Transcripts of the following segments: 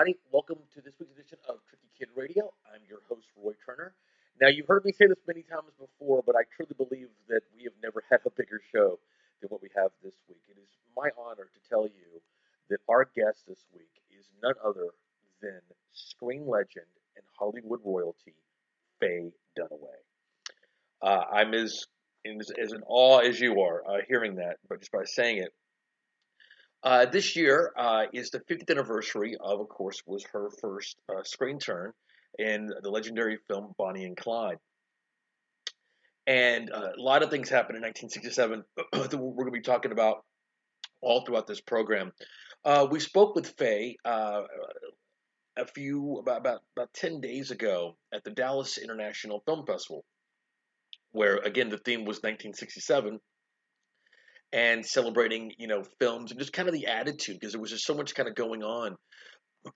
everybody. Welcome to this week's edition of Tricky Kid Radio. I'm your host, Roy Turner. Now, you've heard me say this many times before, but I truly believe that we have never had a bigger show than what we have this week. It is my honor to tell you that our guest this week is none other than screen legend and Hollywood royalty, Faye Dunaway. Uh, I'm as, as, as in awe as you are uh, hearing that, but just by saying it. Uh, this year uh, is the 50th anniversary of, of course, was her first uh, screen turn in the legendary film Bonnie and Clyde. And uh, a lot of things happened in 1967 that we're going to be talking about all throughout this program. Uh, we spoke with Faye uh, a few about, about about 10 days ago at the Dallas International Film Festival, where again the theme was 1967 and celebrating, you know, films and just kind of the attitude because there was just so much kind of going on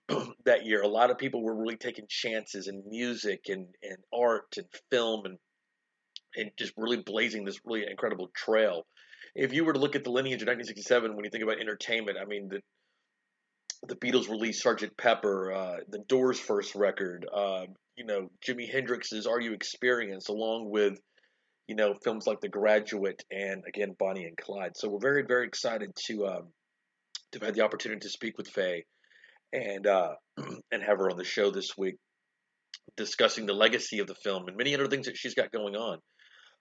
that year. A lot of people were really taking chances in music and, and art and film and and just really blazing this really incredible trail. If you were to look at the lineage of 1967, when you think about entertainment, I mean the the Beatles released Sergeant Pepper, uh, the Doors' first record, uh, you know, Jimi Hendrix's Are You Experience, along with you know, films like The Graduate and again Bonnie and Clyde. So we're very very excited to um, to have had the opportunity to speak with Faye and uh, and have her on the show this week, discussing the legacy of the film and many other things that she's got going on.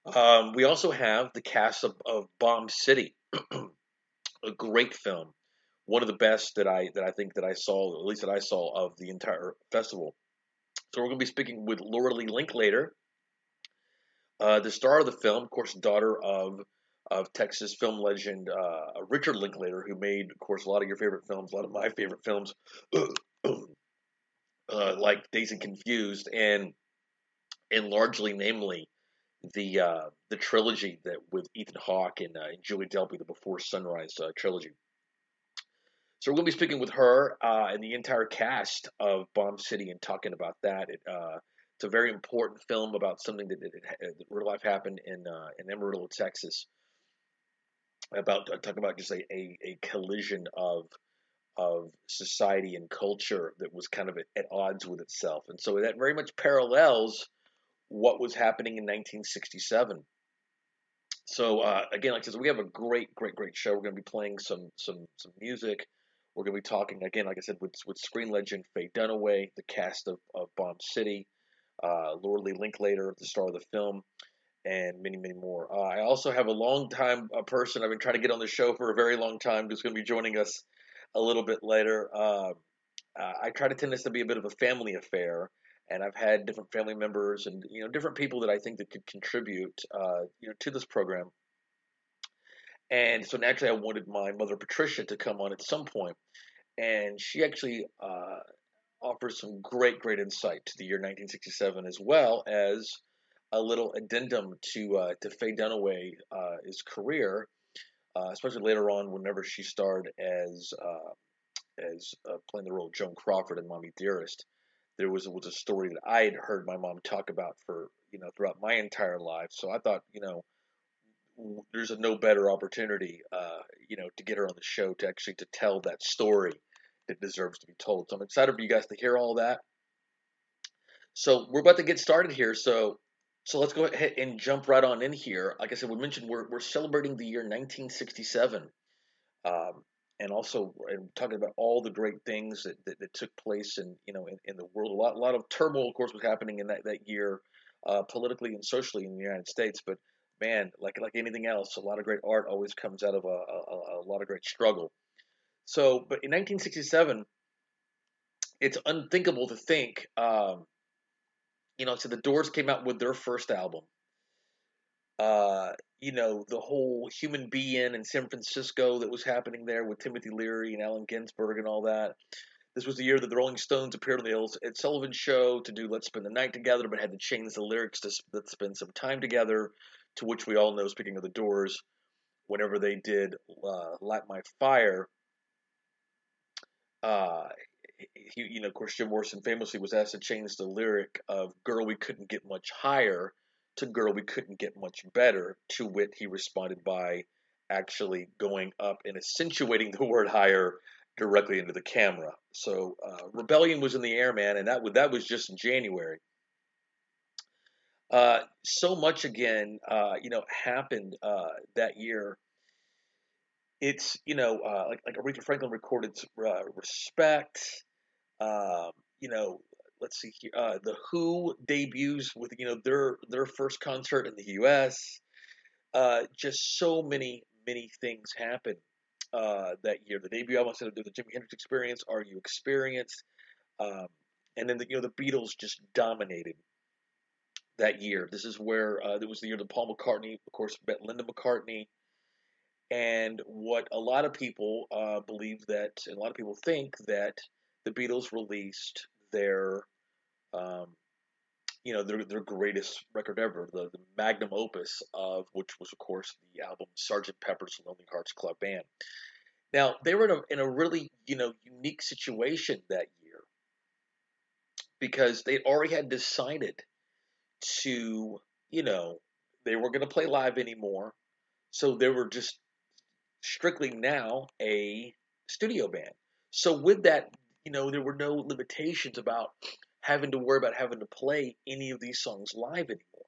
Um, we also have the cast of, of Bomb City, a great film, one of the best that I that I think that I saw, at least that I saw of the entire festival. So we're going to be speaking with Lorelei Linklater, uh, the star of the film, of course, daughter of of Texas film legend uh, Richard Linklater, who made, of course, a lot of your favorite films, a lot of my favorite films, uh, like Dazed and Confused, and and largely, namely, the uh, the trilogy that with Ethan Hawke and, uh, and Julie Delpy, the Before Sunrise uh, trilogy. So we're going to be speaking with her uh, and the entire cast of Bomb City and talking about that. It, it's a very important film about something that, that, that real life happened in uh, in Amarillo, Texas. About uh, talking about just a, a, a, collision of of society and culture that was kind of at, at odds with itself, and so that very much parallels what was happening in 1967. So uh, again, like I said, we have a great, great, great show. We're going to be playing some some some music. We're going to be talking again, like I said, with with screen legend Faye Dunaway, the cast of, of Bomb City, uh, Lee Linklater, the star of the film, and many, many more. Uh, I also have a long time a person I've been trying to get on the show for a very long time who's going to be joining us a little bit later. Uh, I try to tend this to be a bit of a family affair, and I've had different family members and you know different people that I think that could contribute uh, you know to this program. And so naturally, I wanted my mother Patricia to come on at some point, and she actually uh, offers some great, great insight to the year 1967, as well as a little addendum to uh, to Faye Dunaway's uh, career, uh, especially later on, whenever she starred as uh, as uh, playing the role of Joan Crawford in Mommy Dearest. There was was a story that I had heard my mom talk about for you know throughout my entire life. So I thought you know there's a no better opportunity uh, you know to get her on the show to actually to tell that story that deserves to be told. So I'm excited for you guys to hear all that. So we're about to get started here. So so let's go ahead and jump right on in here. Like I said, we mentioned we're we're celebrating the year 1967, um, and also and talking about all the great things that, that, that, took place in you know in, in the world. A lot a lot of turmoil, of course, was happening in that that year, uh, politically and socially in the United States. But man, like like anything else, a lot of great art always comes out of a, a, a lot of great struggle. So, but in 1967, it's unthinkable to think, um, you know, so the Doors came out with their first album. Uh, you know, the whole Human Be-In in San Francisco that was happening there with Timothy Leary and Allen Ginsberg and all that. This was the year that the Rolling Stones appeared on the Ed Sullivan Show to do "Let's Spend the Night Together," but had to change the lyrics to "Let's Spend Some Time Together," to which we all know, speaking of the Doors, whenever they did uh, "Light My Fire," uh, he, you know, of course, Jim Morrison famously was asked to change the lyric of "Girl, we couldn't get much higher" to "Girl, we couldn't get much better." To wit, he responded by actually going up and accentuating the word higher directly into the camera. So uh, Rebellion was in the air, man, and that was, that was just in January. Uh, so much again, uh, you know, happened uh, that year. It's you know, uh, like like Aretha Franklin recorded uh, "Respect." Um, you know, let's see here. the Who debuts with you know their their first concert in the U.S. just so many many things happen that year. The debut album, said the Jimi Hendrix Experience, "Are You Experienced?" Um, and then the, you know the Beatles just dominated that year. This is where uh, it was the year that Paul McCartney, of course, met Linda McCartney. And what a lot of people uh, believe that, and a lot of people think that the Beatles released their, um, you know, their their greatest record ever, the, the magnum opus of which was, of course, the album Sgt. Pepper's Lonely Hearts Club Band. Now they were in a, in a really, you know, unique situation that year because they already had decided to, you know, they weren't going to play live anymore. So they were just strictly now a studio band. So with that, you know, there were no limitations about having to worry about having to play any of these songs live anymore.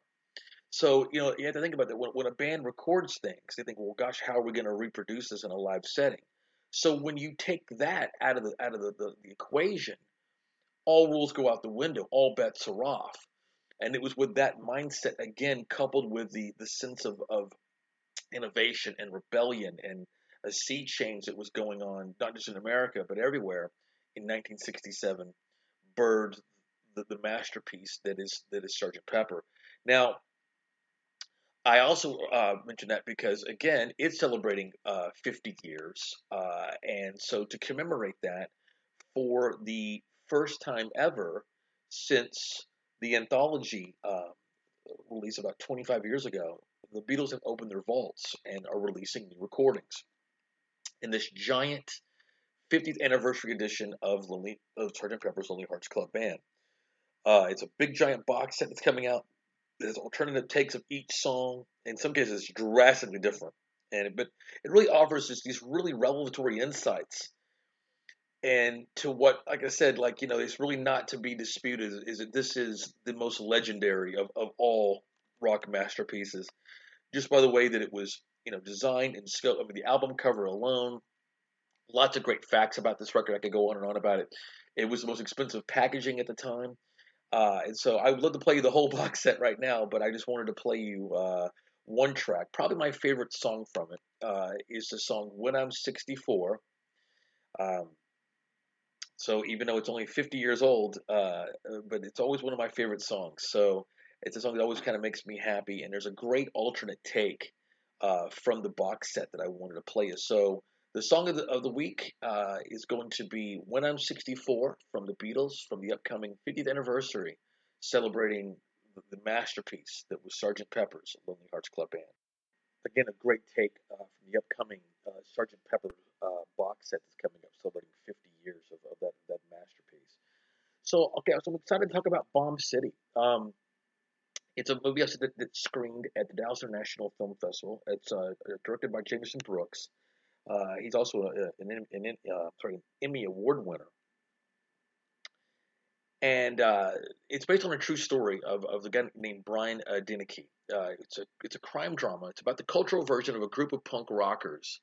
So, you know, you have to think about that. When, when a band records things, they think, well, gosh, how are we going to reproduce this in a live setting? So when you take that out of the out of the, the, the equation, all rules go out the window. All bets are off. And it was with that mindset again, coupled with the the sense of, of innovation and rebellion and a sea change that was going on, not just in America but everywhere, in 1967, bird the, the masterpiece that is that is Sergeant Pepper. Now, I also uh, mention that because again, it's celebrating uh, 50 years, uh, and so to commemorate that, for the first time ever since the anthology uh, released about 25 years ago, the Beatles have opened their vaults and are releasing new recordings. In this giant 50th anniversary edition of Lonely of Sgt. Pepper's Lonely Hearts Club Band. Uh, it's a big giant box set that's coming out. There's alternative takes of each song. In some cases, it's drastically different. And but it really offers just these really revelatory insights and to what like i said like you know it's really not to be disputed is that this is the most legendary of, of all rock masterpieces just by the way that it was you know designed and scope i mean the album cover alone lots of great facts about this record. I could go on and on about it. It was the most expensive packaging at the time. Uh, and so i would love to play you the whole box set right now but i just wanted to play you uh, one track. Probably my favorite song from it uh, is the song when i'm 64 um, so even though it's only 50 years old, uh, but it's always one of my favorite songs. So it's a song that always kind of makes me happy. And there's a great alternate take uh, from the box set that I wanted to play. So the song of the, of the week uh, is going to be When I'm 64 from the Beatles from the upcoming 50th anniversary, celebrating the masterpiece that was Sgt. Pepper's Lonely Hearts Club Band. Again, a great take uh, from the upcoming uh, Sgt. Pepper box set that's coming up, celebrating 50 years of, of that, that masterpiece. So, okay, so I'm excited to talk about Bomb City. Um, it's a movie that, that screened at the Dallas International Film Festival. It's uh, directed by Jameson Brooks. Uh, he's also a, an, an, uh, sorry, Emmy Award winner. And uh, it's based on a true story of, of a guy named Brian uh. Uh, it's a it's a crime drama. It's about the cultural version of a group of punk rockers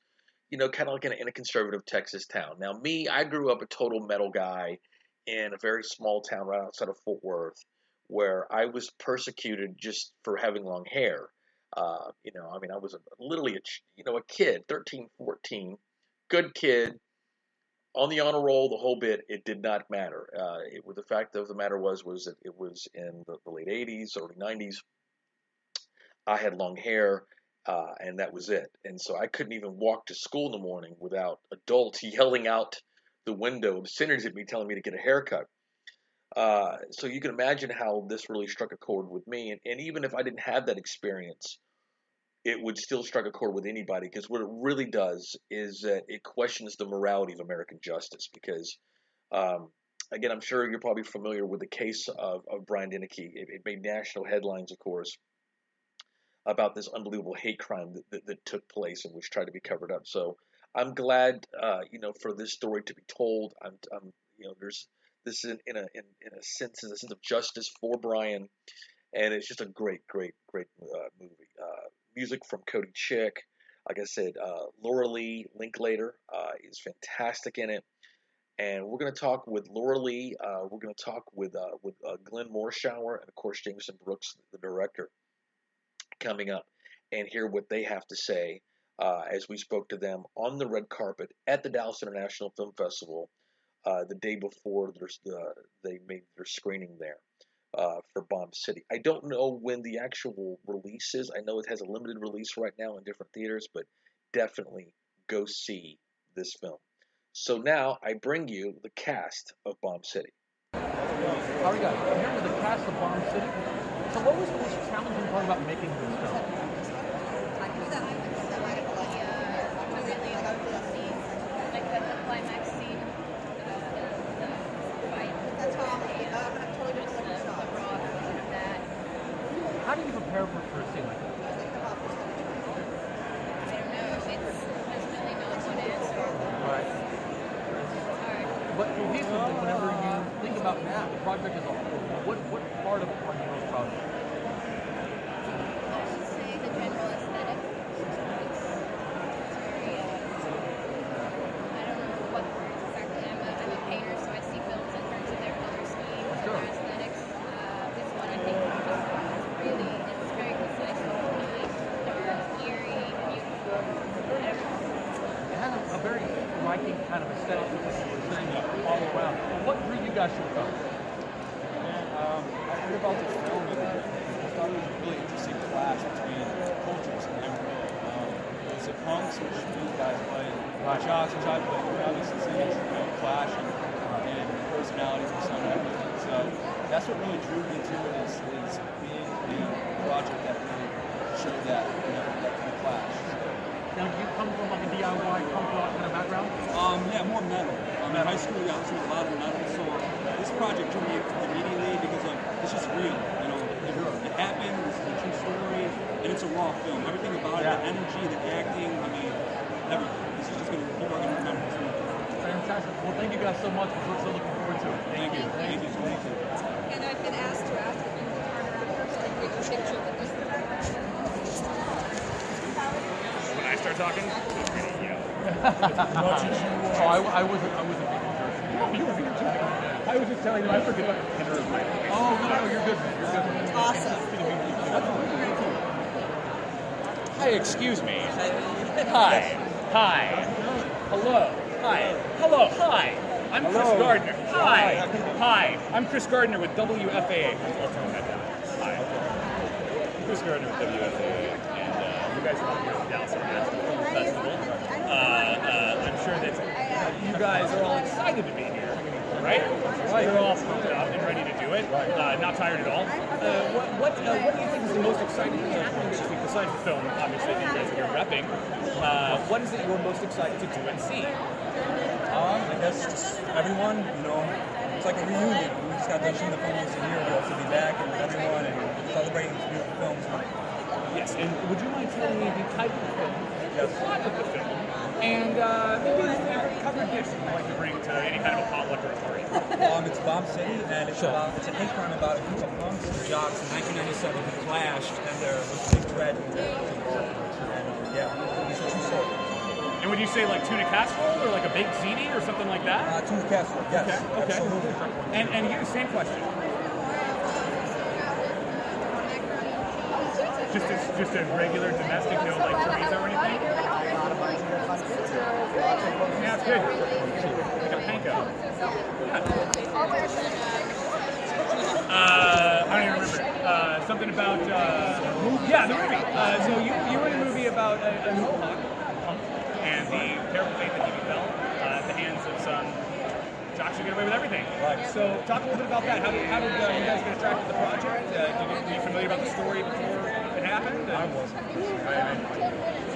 you know, kind of like in a, in a conservative Texas town. Now, me, I grew up a total metal guy in a very small town right outside of Fort Worth, where I was persecuted just for having long hair. Uh, you know, I mean, I was a, literally a you know a kid, 13, 14, good kid, on the honor roll, the whole bit. It did not matter. Uh, it, the fact of the matter was was that it was in the, the late 80s, early 90s. I had long hair uh, and that was it. And so I couldn't even walk to school in the morning without adults yelling out the window, obscenities at me, telling me to get a haircut. Uh, so you can imagine how this really struck a chord with me. And, and, even if I didn't have that experience, it would still strike a chord with anybody because what it really does is that it questions the morality of American justice. Because, um, again, I'm sure you're probably familiar with the case of, of Brian Deneke. It, it made national headlines, of course about this unbelievable hate crime that, that, that took place and which tried to be covered up. So I'm glad, uh, you know, for this story to be told. I'm, I'm you know, there's this in, in a in, in a sense, in a sense of justice for Brian, and it's just a great, great, great uh, movie. Uh, music from Cody Chick. Like I said, uh, Lorelei Linklater uh, is fantastic in it, and we're going to talk with Lorelei. Uh, we're going to talk with uh, with Glenn Morshower and of course Jameson Brooks, the director, coming up, and hear what they have to say uh, as we spoke to them on the red carpet at the Dallas International Film Festival uh, the day before uh, they made their screening there uh, for Bomb City. I don't know when the actual release is. I know it has a limited release right now in different theaters, but definitely go see this film. So now I bring you the cast of Bomb City. How are you guys? I'm here with the cast of Bomb City. So what was the most challenging part about making this film? Wow. What drew you guys to the film? Um, I heard about this film and I thought it was a really interesting clash between cultures and everything. Um, it was the punks, which these guys played, right. jocks, which I played, and obviously seeing you know, clash and, and personalities and some everything. So that's what really drew me to it is, is being a project that really showed that, you know, that kind of clash. Now, do you come from like a DIY punk rock kind of background? Um, yeah, more metal. Um, at high school, we got listened to a lot of nothing. so this project drew me immediately because like it's just real. You know, it, it happened. This is a true story, and it's a raw film. Everything about it—the energy, the acting. I mean, everything. This is just gonna people are gonna remember this movie. Fantastic. Well, thank you guys so much. We're so looking forward to it. Thank, thank you. you. Thank you. So thank you. And I've been asked to ask if you would turn around and take a picture with this. When I start talking, yeah. oh, I, I was excuse me. Hi. Hi. Hello. Hi. Hello. Hi. I'm Chris Gardner. Hi. Hi. I'm Chris Gardner with WFAA. Hi. Chris Gardner with WFAA. And uh, you guys are all here at the Dallas International Film Festival. Uh, uh, I'm sure that you guys are all excited to be here right? Right. You're all pumped up and ready to do it. Right. Uh, not tired at all. Uh, what what, uh, what do you think is the most exciting thing happening this week besides the film? Obviously, because you guys are here repping. Uh, what is it you're most excited to do and see? Um, I guess just everyone. You know, it's like a reunion. We just got done shooting the film a year ago, so be back and everyone and celebrating these beautiful films. Yes, and would you mind telling me the type of film, yes. the plot of the film, and uh, maybe a favorite cover dish you'd like to bring to any kind of a potluck or a party? Um, it's Bomb City, and it's, about, it's a hate crime about a group of punks and jocks in 1997 who clashed, and there was a big tragedy. And uh, yeah, it's a true story. And would you say like tuna casserole or like a baked ziti or something like that? Uh, tuna casserole, yes. Okay, okay. Absolutely. And, and you, same question. Just a, just a regular domestic, no like chorizo or anything? Yeah, it's good. Like a panko. Uh, I don't even remember. Uh, something about, uh, yeah, the movie. Uh, so you, you were in a movie about a, a Mohawk and the terrible fate that he befell uh, at the hands of some jocks who get away with everything. Right. So talk a little bit about that. How did, how did uh, you guys get attracted to the project? Uh, did you, were you familiar about the story before it happened? I wasn't. I, Me too.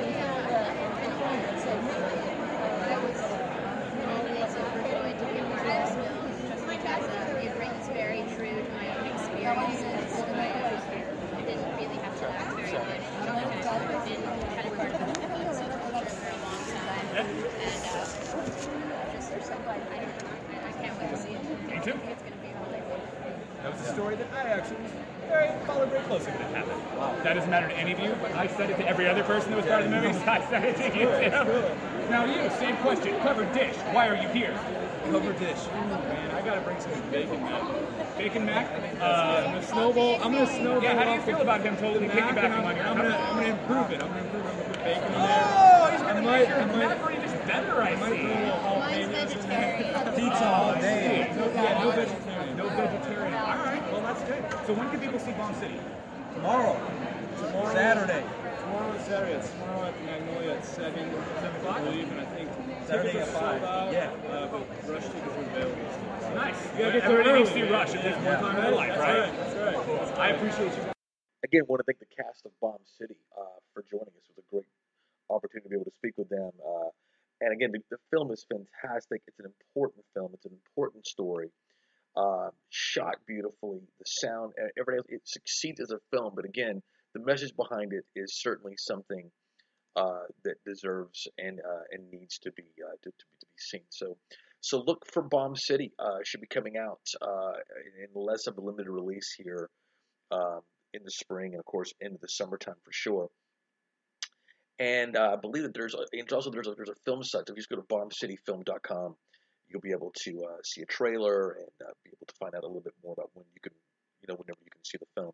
That was a story that I actually followed very closely that it happened. Wow. That doesn't matter to any of you, but I said it to every other person that was part of the movie, I said it to you. Now you, same question. Cover dish, why are you here? Covered dish. Man, I gotta bring some bacon mac. Bacon mac? Uh, I'm snowball. I'm gonna snowball. Yeah, how do you feel about him totally piggybacking on your I'm gonna, I'm gonna improve it. I'm gonna improve it. I'm gonna put bacon in there. Oh, he's gonna might, make your I might, pepper just better, I I might see. put a little Mine's jalapenos in there. vegetarian. Pizza all day. No, yeah, no vegetarian. No vegetarian. All right, well that's good. So when can people see Bomb City? Tomorrow. Tomorrow. Saturday. Tomorrow is Saturday. Tomorrow at Magnolia at 7, 7 o'clock, I believe, and I think Saturday at 5, yeah. uh, but rush tickets are available. Nice. You gotta get there needs to early, see. Rush at this Yeah. one time in their life, That's right? right. That's right. I appreciate you. again, want to thank the cast of Bomb City uh, for joining us. It was a great opportunity to be able to speak with them. Uh, and again, the, the film is fantastic. It's an important film. It's an important story. Uh, shot beautifully. The sound, everything else, it succeeds as a film. But again, the message behind it is certainly something uh, that deserves and uh, and needs to be uh, to, to, be, to be seen. So. So look for Bomb City. Uh, should be coming out uh, in less of a limited release here um, in the spring and of course into the summertime for sure. And uh, I believe that there's and also there's a, there's a film site. So if you just go to bombcityfilm.com, you'll be able to see a trailer and be able to find out a little bit more about when you can, you know, whenever you can see the film.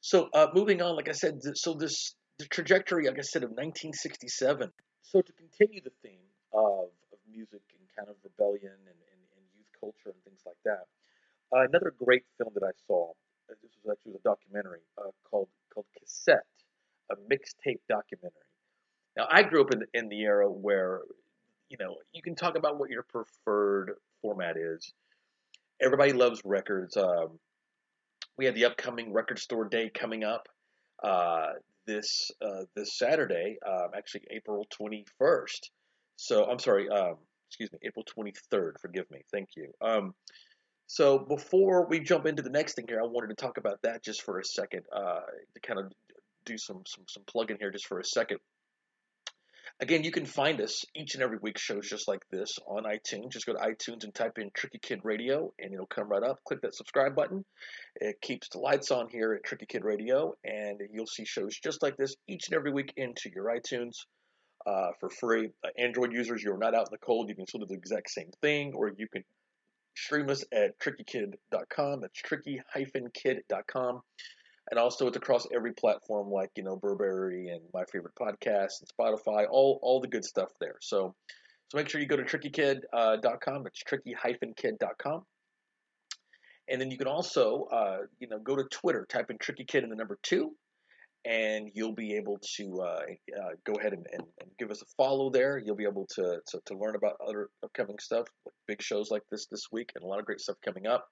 So moving on, like I said, so this the trajectory, like I said, of 1967. So to continue the theme of, of music and kind of rebellion and, and, and youth culture and things like that, uh, another great film that I saw. uh, This was actually a documentary uh, called called Cassette, a mixtape documentary. Now I grew up in in the era where, you know, you can talk about what your preferred format is. Everybody loves records. Um, we have the upcoming record store day coming up uh, this uh, this Saturday, um, actually April 21st. So I'm sorry, um, excuse me, April 23rd. Forgive me. Thank you. Um, so before we jump into the next thing here, I wanted to talk about that just for a second, uh, to kind of do some some some plug in here just for a second. Again, you can find us each and every week shows just like this on iTunes. Just go to iTunes and type in Tricky Kid Radio, and it'll come right up. Click that subscribe button. It keeps the lights on here at Tricky Kid Radio, and you'll see shows just like this each and every week into your iTunes uh, for free. Uh, Android users, you're not out in the cold. You can still do the exact same thing, or you can stream us at trickykid.com. That's tricky-kid.com. And also, it's across every platform like, you know, Burberry and My Favorite Podcast and Spotify, all, all the good stuff there. So, so make sure you go to trickykid.com. It's tricky-kid.com. And then you can also, uh, you know, go to Twitter, type in Tricky Kid in the number two, and you'll be able to uh, uh, go ahead and, and, and give us a follow there. You'll be able to, to, to learn about other upcoming stuff, like big shows like this this week, and a lot of great stuff coming up.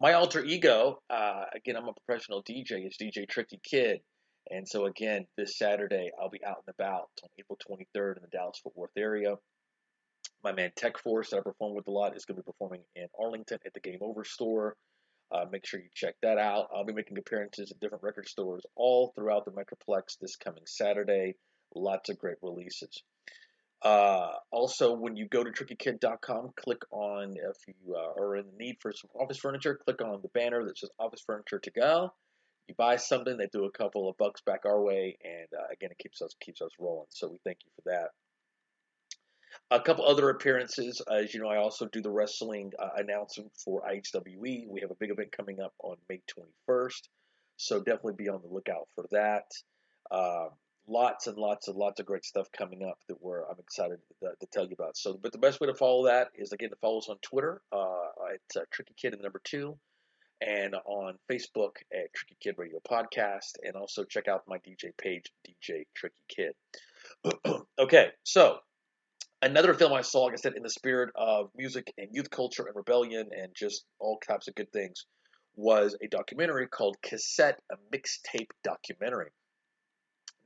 My alter ego, uh, again, I'm a professional DJ, is DJ Tricky Kid. And so, again, this Saturday, I'll be out and about on April 23rd in the Dallas Fort Worth area. My man Tech Force, that I perform with a lot, is going to be performing in Arlington at the Game Over store. Uh, make sure you check that out. I'll be making appearances at different record stores all throughout the Metroplex this coming Saturday. Lots of great releases. Uh, also, when you go to trickykid.com, click on if you uh, are in the need for some office furniture, click on the banner that says Office Furniture to Go. You buy something, they do a couple of bucks back our way, and uh, again, it keeps us keeps us rolling. So we thank you for that. A couple other appearances, as you know, I also do the wrestling uh, announcement for IHWE. We have a big event coming up on May 21st, so definitely be on the lookout for that. Um, lots and lots and lots of great stuff coming up that we're I'm excited to, to tell you about. So, but the best way to follow that is again to follow us on Twitter uh, at uh, Tricky Kid and number two, and on Facebook at Tricky Kid Radio Podcast, and also check out my DJ page, DJ Tricky Kid. okay, so another film I saw, like I said, in the spirit of music and youth culture and rebellion and just all types of good things, was a documentary called Cassette, a mixtape documentary.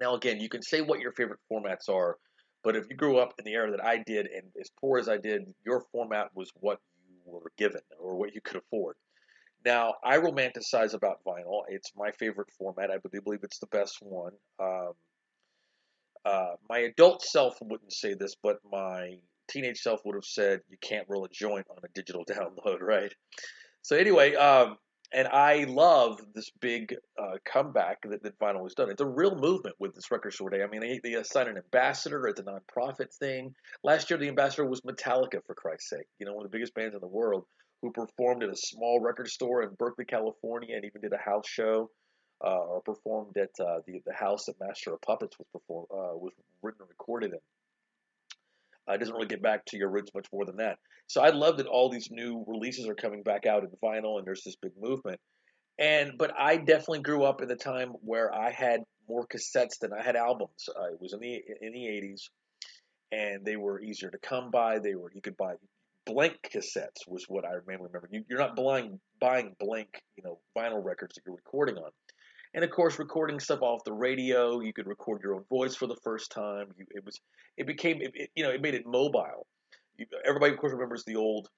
Now, again, you can say what your favorite formats are, but if you grew up in the era that I did and as poor as I did, your format was what you were given or what you could afford. Now, I romanticize about vinyl. It's my favorite format. I do believe it's the best one. Um, uh, my adult self wouldn't say this, but my teenage self would have said you can't roll a joint on a digital download, right? So anyway, um, and I love this big uh, comeback that, that Vinyl has done. It's a real movement with this record store day. I mean, they, they assigned an ambassador. It's a nonprofit thing. Last year, the ambassador was Metallica, for Christ's sake. You know, one of the biggest bands in the world who performed at a small record store in Berkeley, California, and even did a house show uh, or performed at uh, the the house that Master of Puppets was perform uh, was written and recorded in. Uh, it doesn't really get back to your roots much more than that. So I love that all these new releases are coming back out in vinyl, and there's this big movement. And but I definitely grew up in the time where I had more cassettes than I had albums. Uh, it was in the in the 80s, and they were easier to come by. They were you could buy blank cassettes was what I mainly remember. You, you're not buying buying blank you know vinyl records that you're recording on. And of course, recording stuff off the radio, you could record your own voice for the first time. You, it was, it became, it, it, you know, it made it mobile. You, everybody, of course, remembers the old,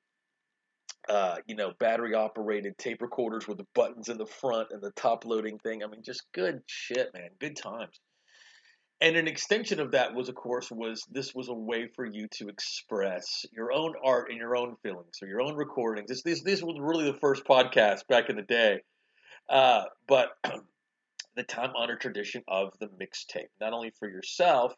uh, you know, battery operated tape recorders with the buttons in the front and the top loading thing. I mean, just good shit, man. Good times. And an extension of that was, of course, was this was a way for you to express your own art and your own feelings or your own recordings. This, this, this was really the first podcast back in the day. Uh, but the time honored tradition of the mixtape, not only for yourself,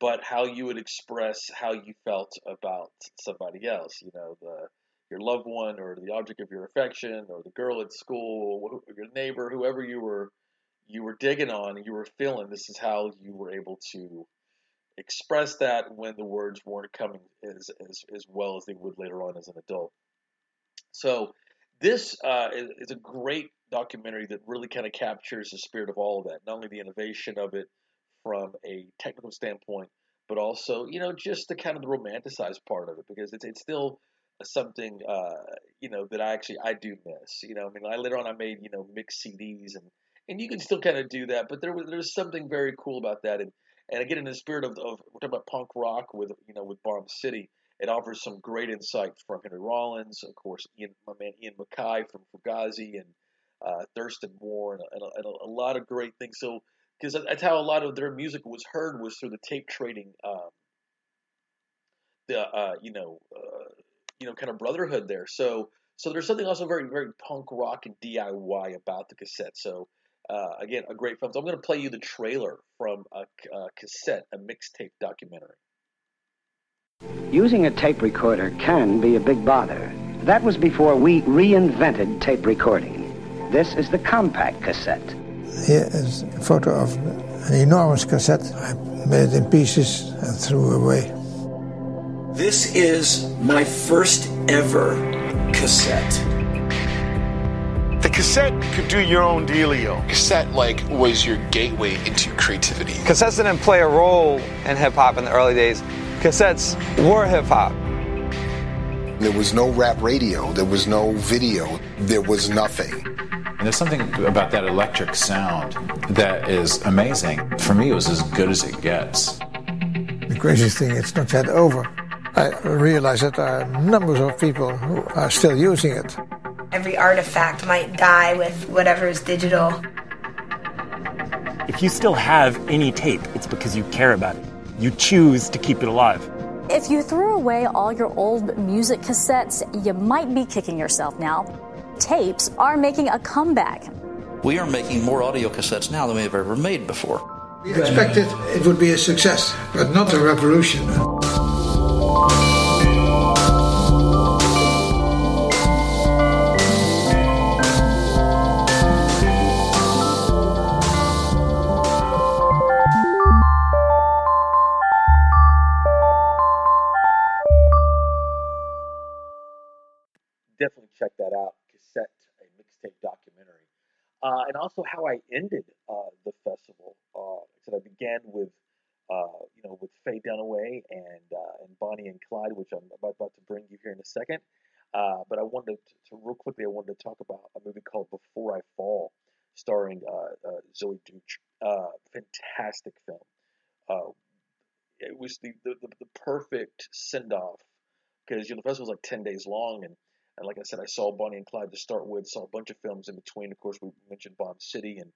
but how you would express how you felt about somebody else. You know, the your loved one or the object of your affection or the girl at school your neighbor, whoever you were you were digging on you were feeling. This is how you were able to express that when the words weren't coming as as, as well as they would later on as an adult. So this uh, is, a great documentary that really kind of captures the spirit of all of that. Not only the innovation of it from a technical standpoint, but also you know just the kind of the romanticized part of it because it's it's still something uh, you know that I actually I do miss. You know, I mean, I later on I made you know mixed CDs and and you can still kind of do that, but there was there's something very cool about that. And and again, in the spirit of, of we're talking about punk rock with you know with Bomb City, it offers some great insight from Henry Rollins, of course, Ian, my man Ian MacKaye from Fugazi, and uh, Thurston Moore, and, and, a, and a, lot of great things. So, because that's how a lot of their music was heard was through the tape trading, um, the uh, you know, uh, you know, kind of brotherhood there. So, so there's something also very, very punk rock and DIY about the cassette. So, uh, again, a great film. So I'm going to play you the trailer from a, a cassette, a mixtape documentary. Using a tape recorder can be a big bother. That was before we reinvented tape recording. This is the compact cassette. Here is a photo of an enormous cassette. I made it in pieces and threw away. This is my first ever cassette. The cassette could do your own dealio. Cassette, like, was your gateway into creativity. Cassettes didn't play a role in hip hop in the early days cassettes were hip hop. There was no rap radio, there was no video, there was nothing. And there's something about that electric sound that is amazing. For me, it was as good as it gets. The craziest thing, it's not yet over. I realize that there are numbers of people who are still using it. Every artifact might die with whatever is digital. If you still have any tape, it's because you care about it you choose to keep it alive. If you threw away all your old music cassettes, you might be kicking yourself now. Tapes are making a comeback. We are making more audio cassettes now than we have ever made before. We expected it would be a success, but not a revolution. Also how I ended uh, the festival. Uh, so I began with, uh, you know, with Faye Dunaway and uh, and Bonnie and Clyde, which I'm about, about to bring you here in a second. Uh, but I wanted to, to, real quickly, I wanted to talk about a movie called Before I Fall, starring Zoe Deutch. fantastic film. it was the, the, the perfect send off because you know the festival was like ten days long, and and like I said, I saw Bonnie and Clyde to start with, saw a bunch of films in between. Of course, we mentioned Bomb City and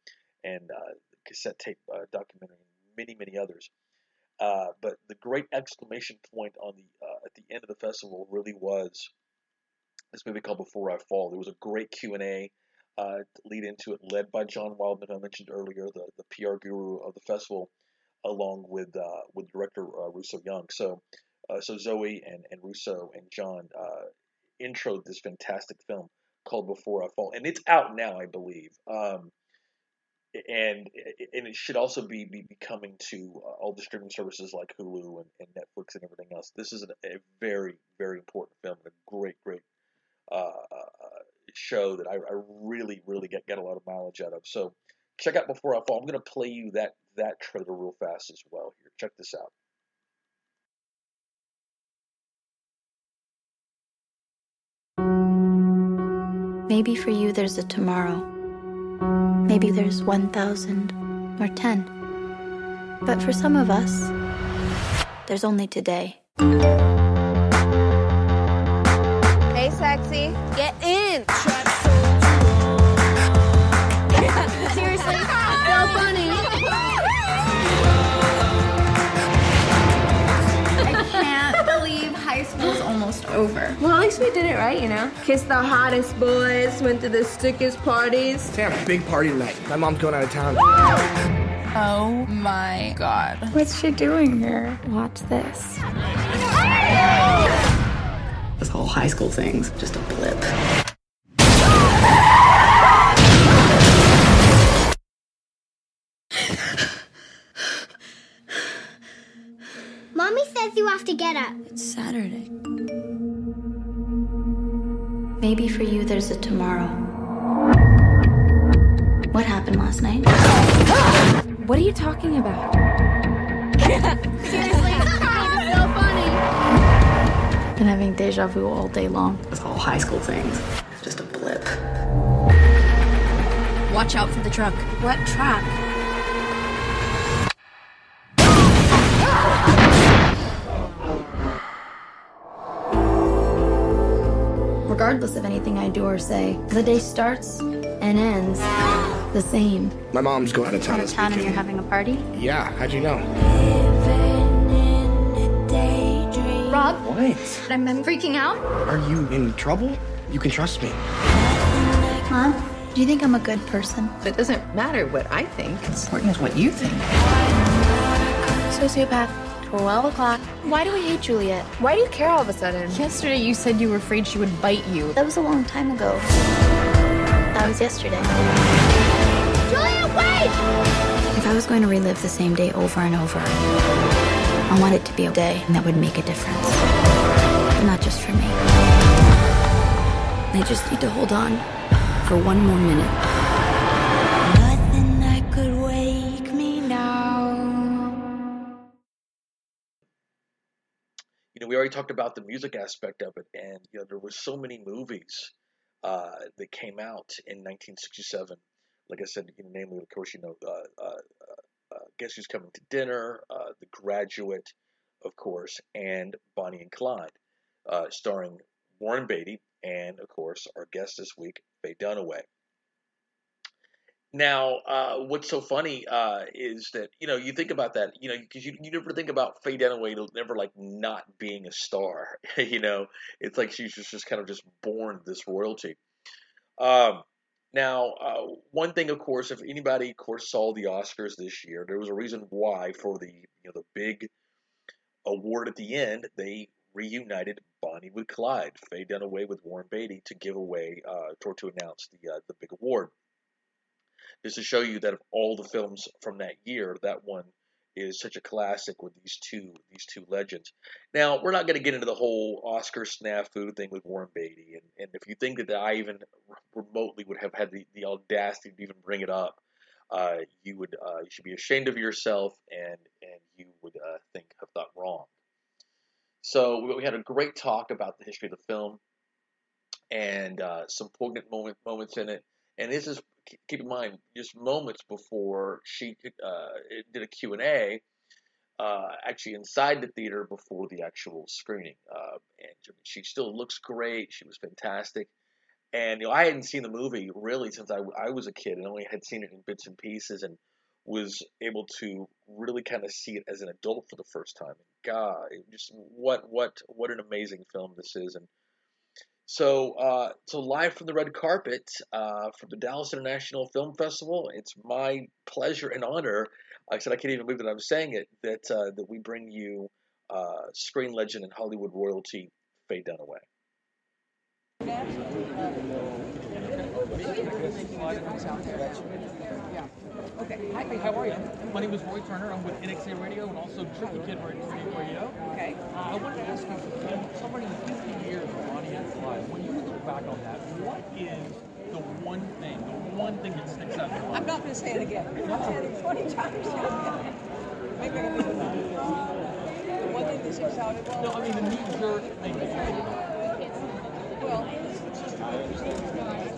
and uh, cassette tape uh, documentary, and many many others. Uh, but the great exclamation point on the uh, at the end of the festival really was this movie called Before I Fall. There was a great Q and A uh, lead into it, led by John Wildman, I mentioned earlier, the, the PR guru of the festival, along with uh, with director Russo Young. So, uh, so Zoe and, and Russo and John introed this fantastic film called Before I Fall, and it's out now, I believe. Um, and and it should also be be, be coming to uh, all the streaming services like Hulu and, and Netflix and everything else. This is a, a very very important film, a great great uh, uh, show that I, I really really get get a lot of mileage out of. So check out Before I Fall. I'm going to play you that that trailer real fast as well. Here, check this out. Maybe for you there's a tomorrow. Maybe there's 1,000 or 10. But for some of us, there's only today. You know. Kissed the hottest boys, went to the sickest parties. Sam, big party tonight. My mom's going out of town. Oh my god. What's she doing here? Watch this. This whole high school thing's just a blip. Mommy says you have to get up. It's Saturday. Maybe for you there's a tomorrow. What happened last night? What are you talking about? Seriously, so funny. Been having deja vu all day long. This whole high school thing's just a blip. Watch out for the truck. What truck? Regardless of anything I do or say, the day starts and ends the same. My mom's going out of town Out of town and you're having a party? Yeah, how'd you know? Rob? What? I'm, I'm freaking out. Are you in trouble? You can trust me. Mom, do you think I'm a good person? It doesn't matter what I think. What's important is what you think. Sociopath. 12 o'clock. Why do we hate Juliet? Why do you care all of a sudden? Yesterday you said you were afraid she would bite you. That was a long time ago. That was yesterday. Juliet, wait! If I was going to relive the same day over and over, I want it to be a day that would make a difference. But not just for me. I just need to hold on for one more minute. Know, we already talked about the music aspect of it, and you know, there were so many movies uh, that came out in 1967. Like I said, you know, namely, of course, you know, uh, uh, uh, Guess Who's Coming to Dinner, uh, The Graduate, of course, and Bonnie and Clyde, uh, starring Warren Beatty and, of course, our guest this week, Faye Dunaway. Now, uh, what's so funny uh, is that you know you think about that, you know, because you, you never think about Faye Dunaway never like not being a star. you know, it's like she's just, just kind of just born this royalty. Um, now, uh, one thing, of course, if anybody, of course, saw the Oscars this year, there was a reason why for the you know the big award at the end they reunited Bonnie with Clyde, Faye Dunaway with Warren Beatty to give away uh, or to announce the uh, the big award just to show you that of all the films from that year, that one is such a classic with these two these two legends. Now we're not going to get into the whole Oscar snafu thing with Warren Beatty, and, and if you think that I even remotely would have had the, the audacity to even bring it up, uh, you would uh, you should be ashamed of yourself, and and you would uh, think have thought wrong. So we, we had a great talk about the history of the film and uh, some poignant moment, moments in it. And this is keep in mind just moments before she uh, did a Q&A uh, actually inside the theater before the actual screening. Uh, and she still looks great. She was fantastic. And you know, I hadn't seen the movie really since I, I was a kid, and only had seen it in bits and pieces. And was able to really kind of see it as an adult for the first time. God, just what what what an amazing film this is, and so uh, so live from the red carpet uh, from the Dallas International Film Festival. It's my pleasure and honor. I said I can't even believe that I'm saying it. That uh, that we bring you uh, screen legend and Hollywood royalty Faye Dunaway. Okay. Hi, how are you? My name is Roy Turner. I'm with NXA Radio and also Tricky Kid Radio. Okay. Uh, I wanted to ask you, in somebody 50 years of audience live, when you look back on that, what is the one thing, the one thing that sticks out? I'm not going to say it again. I've said it 20 times. Maybe I do. The one thing that sticks out. Well, No, I mean the knee-jerk thing that you think about. Well, I think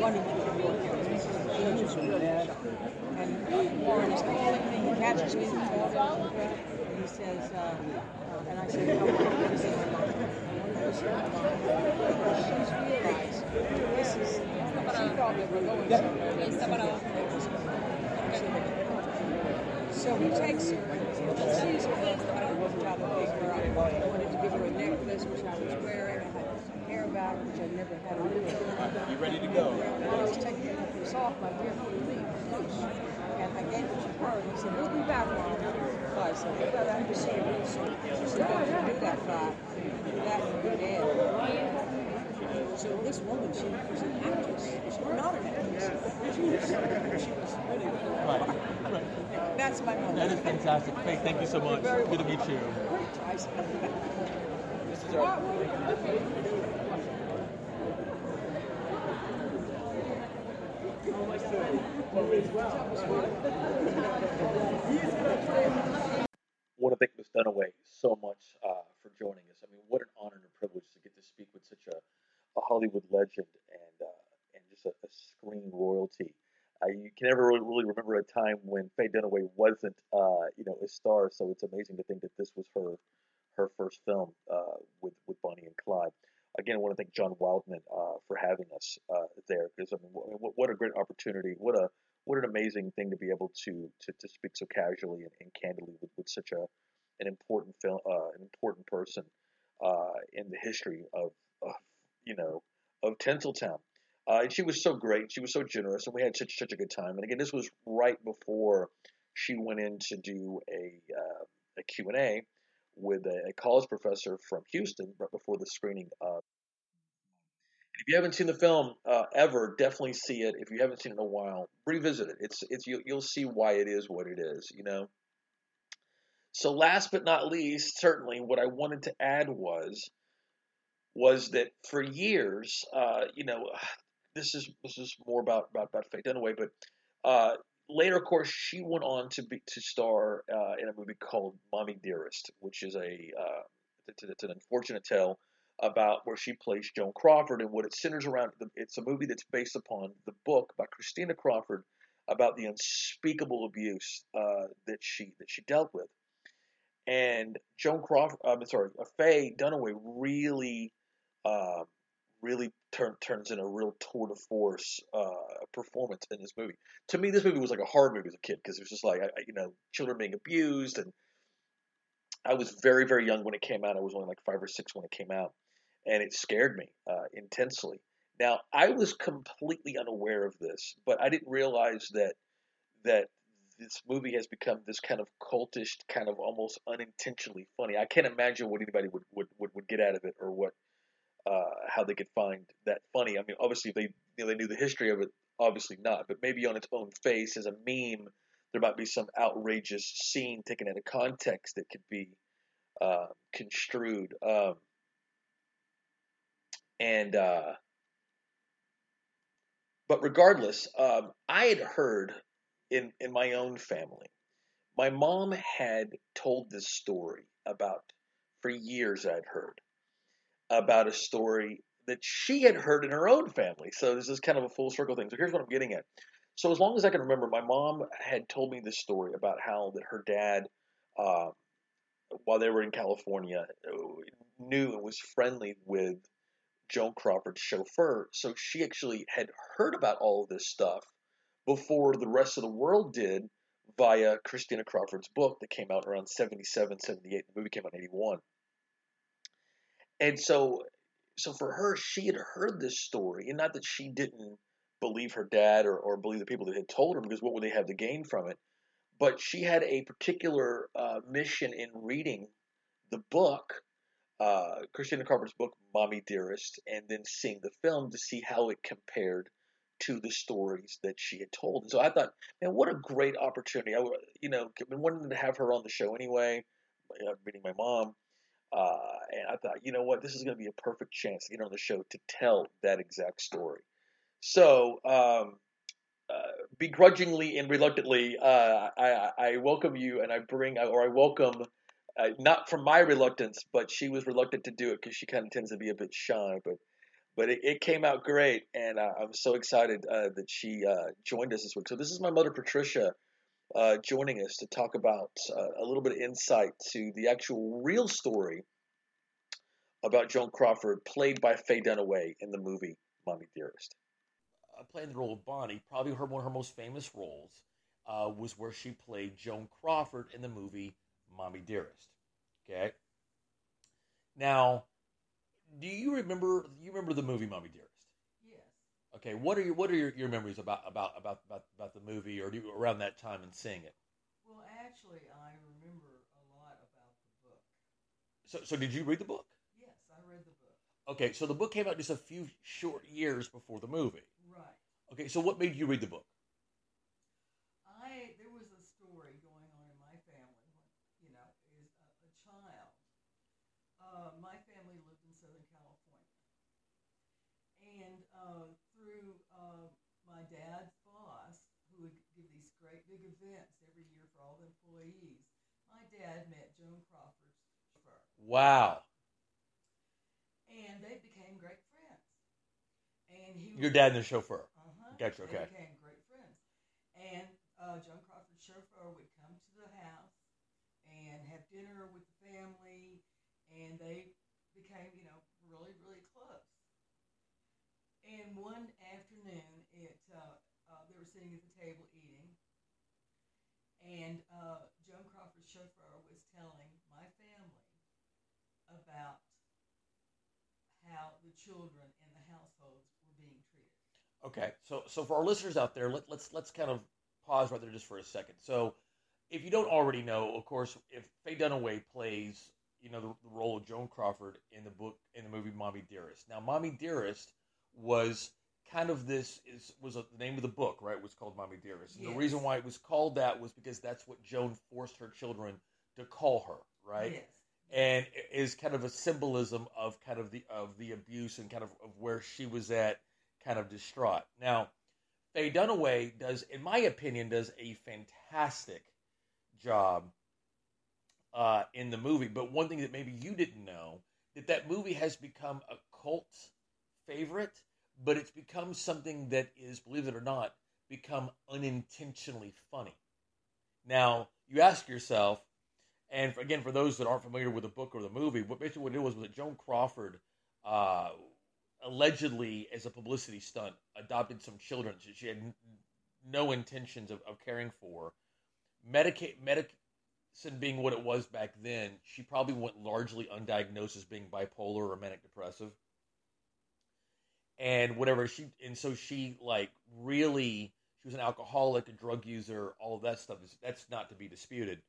running through the. And it's a really shot. And Warren is calling me, he catches me in the hall, and he says, uh, and I said, no, I want to see her mom. I want to see her mom. She's realized this is, she thought we were going somewhere. So he takes her, he sees her. I wanted to give her a necklace, which I was wearing. I had some hair back, which I never had on before. You ready to go? And I was taking the necklace off, my dear, please, please. And I gave it to her, and he said, we'll be back. So I said, well, I can see you real soon. She said, don't you do that, Bob. That would be dead. So this woman, she was an actress. She was not an actress. She was, she was really, Right. right. that's my mother. That is fantastic. Faith, thank you so much. Good to meet you. Want to thank Ms. Dunaway so much uh, for joining us. I mean, what an honor and a privilege to get to speak with such a, a Hollywood legend and uh, and just a, a screen royalty. Uh, you can never really, really remember a time when Faye Dunaway wasn't, uh, you know, a star. So it's amazing to think that this was her her first film uh, with with Bonnie and Clyde. Again, I want to thank John Wildman uh, for having us uh, there because I mean, what, what a great opportunity! What a what an amazing thing to be able to to, to speak so casually and, and candidly with, with such a an important film, uh, an important person uh, in the history of, of you know of Tinseltown. Uh, and she was so great. She was so generous, and we had such such a good time. And again, this was right before she went in to do a uh, a Q and A with a, a college professor from Houston right before the screening of. If you haven't seen the film uh, ever, definitely see it. If you haven't seen it in a while, revisit it. It's it's you, you'll see why it is what it is. You know. So last but not least, certainly what I wanted to add was was that for years, uh, you know, this is this is more about about about Faye Dunaway, but uh, later, of course, she went on to be to star uh, in a movie called Mommy Dearest, which is a uh, it's, an unfortunate tale about where she plays Joan Crawford and what it centers around. It's a movie that's based upon the book by Christina Crawford about the unspeakable abuse uh, that she that she dealt with. And Joan Crawford, I'm sorry, uh, Faye Dunaway really, uh, really turn, turns in a real tour de force uh, performance in this movie. To me, this movie was like a horror movie as a kid because it was just like, I, I- you know, children being abused, and I was very, very young when it came out. I was only like five or six when it came out, and it scared me uh, intensely. Now, I was completely unaware of this, but I didn't realize that that this movie has become this kind of cultish, kind of almost unintentionally funny. I can't imagine what anybody would would, would, would get out of it or what uh, how they could find that funny. I mean, obviously, if they you know, they knew the history of it, obviously not. But maybe on its own face, as a meme, there might be some outrageous scene taken out of context that could be uh, construed. Um, and uh, but regardless, um, I had heard in in my own family. My mom had told this story about for years. I'd heard about a story that she had heard in her own family. So this is kind of a full circle thing. So here's what I'm getting at. So as long as I can remember, my mom had told me this story about how that her dad, uh, while they were in California, knew and was friendly with Joan Crawford's chauffeur. So she actually had heard about all of this stuff before the rest of the world did via Christina Crawford's book that came out around 77, 78. The movie came out in 81. And so so for her, she had heard this story, and not that she didn't believe her dad or, or believe the people that had told her, because what would they have to gain from it? But she had a particular uh, mission in reading the book, uh, Christina Crawford's book, Mommy Dearest, and then seeing the film to see how it compared to the stories that she had told. And so I thought, man, what a great opportunity! I, you know, wanting to have her on the show anyway, uh, meeting my mom. Uh, and I thought, you know what, this is going to be a perfect chance to get on the show to tell that exact story. So, um, uh, begrudgingly and reluctantly, uh, I, I, welcome you and I bring, or I welcome, uh, not from my reluctance, but she was reluctant to do it because she kind of tends to be a bit shy. But but it, it came out great, and uh, I'm so excited uh, that she joined us this week. So this is my mother, Patricia uh, joining us to talk about uh, a little bit of insight to the actual real story about Joan Crawford, played by Faye Dunaway in the movie Mommy Dearest. Uh, playing the role of Bonnie, probably her one of her most famous roles uh, was where she played Joan Crawford in the movie Mommy Dearest. Okay. Now, do you remember? You remember the movie Mommy Dearest? Okay, what are your what are your, your memories about, about about about about the movie or you, around that time and seeing it? Well, actually, I remember a lot about the book. So, so did you read the book? Yes, I read the book. Okay, so the book came out just a few short years before the movie. Right. Okay, so what made you read the book? I there was a story going on in my family when you know as a, a child. Uh, my family lived in Southern California, and uh, through uh, my dad's boss, who would give these great big events every year for all the employees, my dad met Joan Crawford's chauffeur. Wow. And they became great friends. And he your dad and the chauffeur. Uh-huh. Gotcha. Okay. They became great friends. And uh, Joan Crawford's chauffeur would come to the house and have dinner with the family, and they became, you know, really, really close. And one afternoon, it uh, uh, they were sitting at the table eating, and uh, Joan Crawford's chauffeur was telling my family about how the children in the households were being treated. Okay, so so for our listeners out there, let, let's let's kind of pause right there just for a second. So, if you don't already know, of course, if Faye Dunaway plays, you know, the, the role of Joan Crawford in the book in the movie Mommy Dearest. Now, Mommy Dearest was kind of this is was a, the name of the book, right? It was called Mommy Dearest. And Yes. the reason why it was called that was because that's what Joan forced her children to call her, right? Yes. And is kind of a symbolism of kind of the of the abuse and kind of, of where she was at, kind of distraught. Now, Faye Dunaway does, in my opinion, does a fantastic job uh, in the movie. But one thing that maybe you didn't know that that movie has become a cult favorite, but it's become something that is, believe it or not, become unintentionally funny. Now, you ask yourself, and for, again, for those that aren't familiar with the book or the movie, what basically what it was was that Joan Crawford, uh, allegedly as a publicity stunt, adopted some children. That she had n- no intentions of, of caring for. Medicaid, medicine being what it was back then, she probably went largely undiagnosed as being bipolar or manic depressive. And whatever she and so she like really she was an alcoholic a drug user all of that stuff is that's not to be disputed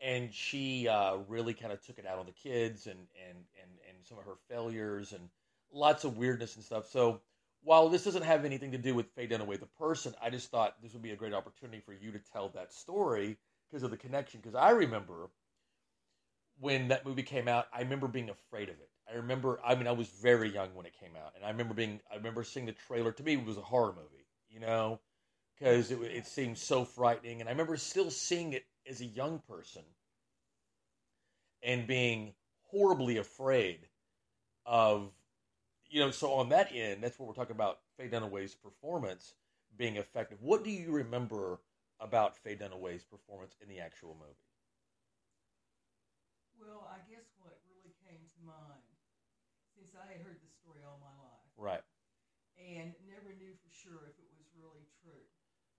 and she uh, really kind of took it out on the kids and and and and some of her failures and lots of weirdness and stuff so while this doesn't have anything to do with Faye Dunaway the person I just thought this would be a great opportunity for you to tell that story because of the connection because I remember when that movie came out I remember being afraid of it I remember, I mean, I was very young when it came out, and I remember being, I remember seeing the trailer. To me, it was a horror movie, you know, because it, it seemed so frightening. And I remember still seeing it as a young person and being horribly afraid of, you know, so on that end, that's what we're talking about Faye Dunaway's performance being effective. What do you remember about Faye Dunaway's performance in the actual movie? Well, I guess what really came to mind, since I had heard the story all my life, Right. and never knew for sure if it was really true.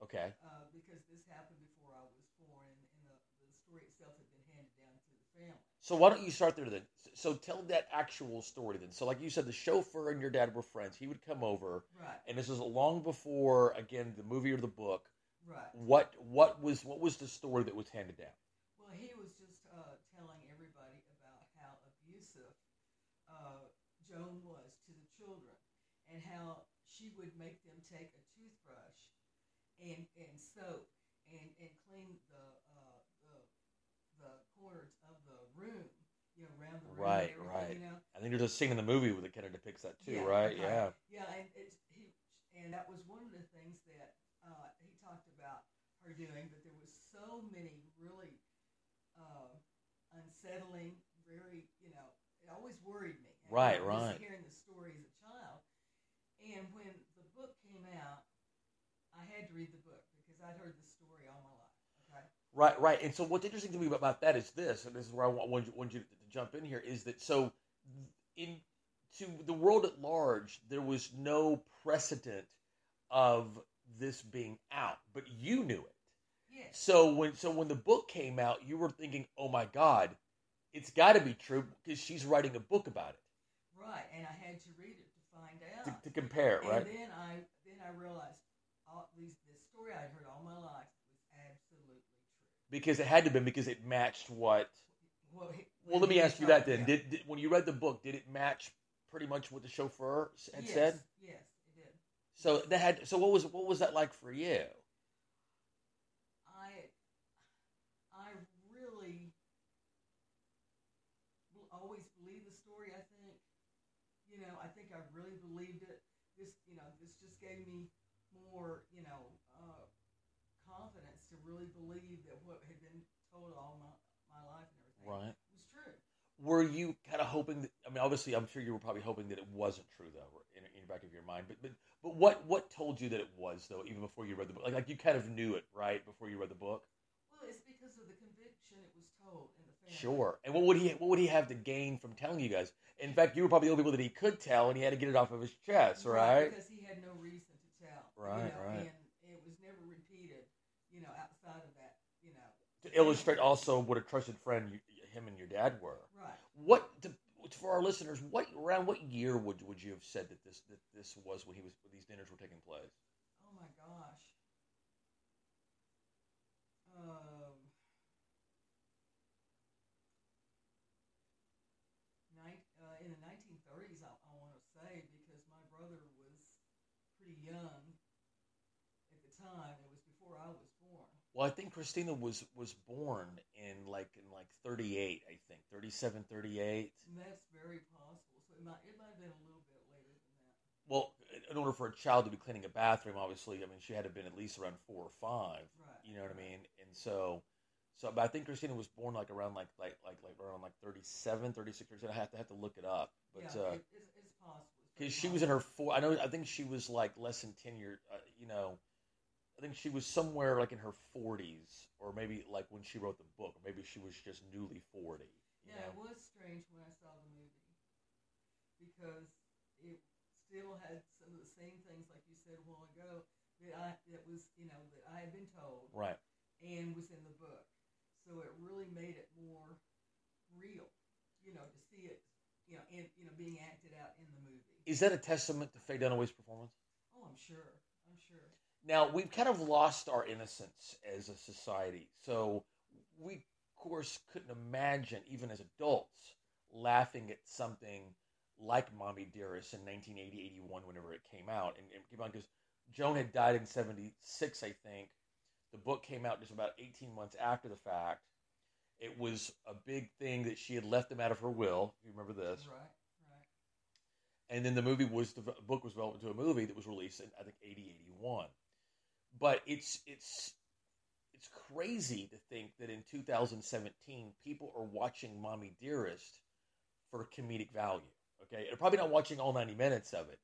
Okay. Uh, because this happened before I was born, and, and the, the story itself had been handed down to the family. So why don't you start there then? So tell that actual story then. So like you said, the chauffeur and your dad were friends. He would come over, Right. and this was long before again the movie or the book. Right. What what was what was the story that was handed down? Well, he was just uh, telling everybody about how abusive uh, Joan was to the children, and how she would make them take a toothbrush and and soap and and clean the uh, the the corners of the room, you know, the room. Right, right. You know, I think there's a scene in the movie that kind of depicts that too, Yeah, right? Yeah. Yeah, and it's he, and that was one of the things that uh, he talked about her doing. But there was so many really uh, unsettling, very you know, it always worried me. And Right, I was right. Hearing the story as a child, and when the book came out, I had to read the book because I'd heard the story all my life. Okay. Right, right. And so what's interesting to me about that is this, and this is where I want, want, you, want you to jump in here, is that so in to the world at large, there was no precedent of this being out, but you knew it. Yes. So when so when the book came out, you were thinking, "Oh my God, it's got to be true because she's writing a book about it Right, and I had to read it to find out. to, to compare, and right?" then I then I realized all these this story I'd heard all my life was absolutely true. Because it had to be because it matched what. Well, Well, let me ask you that then. Did, did when you read the book, did it match pretty much what the chauffeur had yes, said? Yes, it did. So that had. So what was what was that like for you? I I really will always believe the story. I think you know. I think I really believed it. This you know. This just gave me more you know uh, confidence to really believe that what had been told all my my life and everything Right. was true. Were you kind of hoping? That, I mean, obviously, I'm sure you were probably hoping that it wasn't true, though, in, in the back of your mind. But but but what what told you that it was, though, even before you read the book? Like, like you kind of knew it, right, before you read the book. Well, it's because of the conviction it was told in the family. Sure. And what would he what would he have to gain from telling you guys? In fact, you were probably the only people that he could tell, and he had to get it off of his chest, right? Because he had no reason to tell. Right, you know, right. And it was never repeated, you know, outside of that, you know. To illustrate also what a trusted friend you, him and your dad were. What to, for our listeners? What around what year would would you have said that this that this was when he was when these dinners were taking place? Oh my gosh. Um, nine, uh, in the 1930s, I, I want to say, because my brother was pretty young at the time. It was before I was born. Well, I think Christina was was born in like in like 38, I think 37, 38. And that's very possible. So it might it might have been a little bit later than that. Well, in order for a child to be cleaning a bathroom, obviously, I mean, she had to have been at least around four or five. Right. You know what I mean? And so, so, but I think Christina was born like around like like like like around like 37, 36 percent. I have to have to look it up, but yeah, uh, it, it's, it's possible. Because she was in her four. I know. I think she was like less than ten years. Uh, you know, I think she was somewhere like in her forties, or maybe like when she wrote the book, or maybe she was just newly forty. Yeah, know? it was strange when I saw the movie because it still had some of the same things, like you said a while ago, that I that was you know that I had been told, Right. and was in the book. So it really made it more real, you know, to see it, you know, in you know being acted out in the movie. Is that a testament to Faye Dunaway's performance? Oh, I'm sure. Now we've kind of lost our innocence as a society, so we, of course, couldn't imagine, even as adults, laughing at something like "Mommy Dearest" in 1980, 81, whenever it came out, and, and keep on because Joan had died in '76, I think. The book came out just about 18 months after the fact. It was a big thing that she had left him out of her will. You remember this, Right. Right. and then the movie was the book was developed into a movie that was released in I think 80, 81. But it's it's it's crazy to think that in 2017 people are watching Mommy Dearest for comedic value. Okay, they're probably not watching all 90 minutes of it,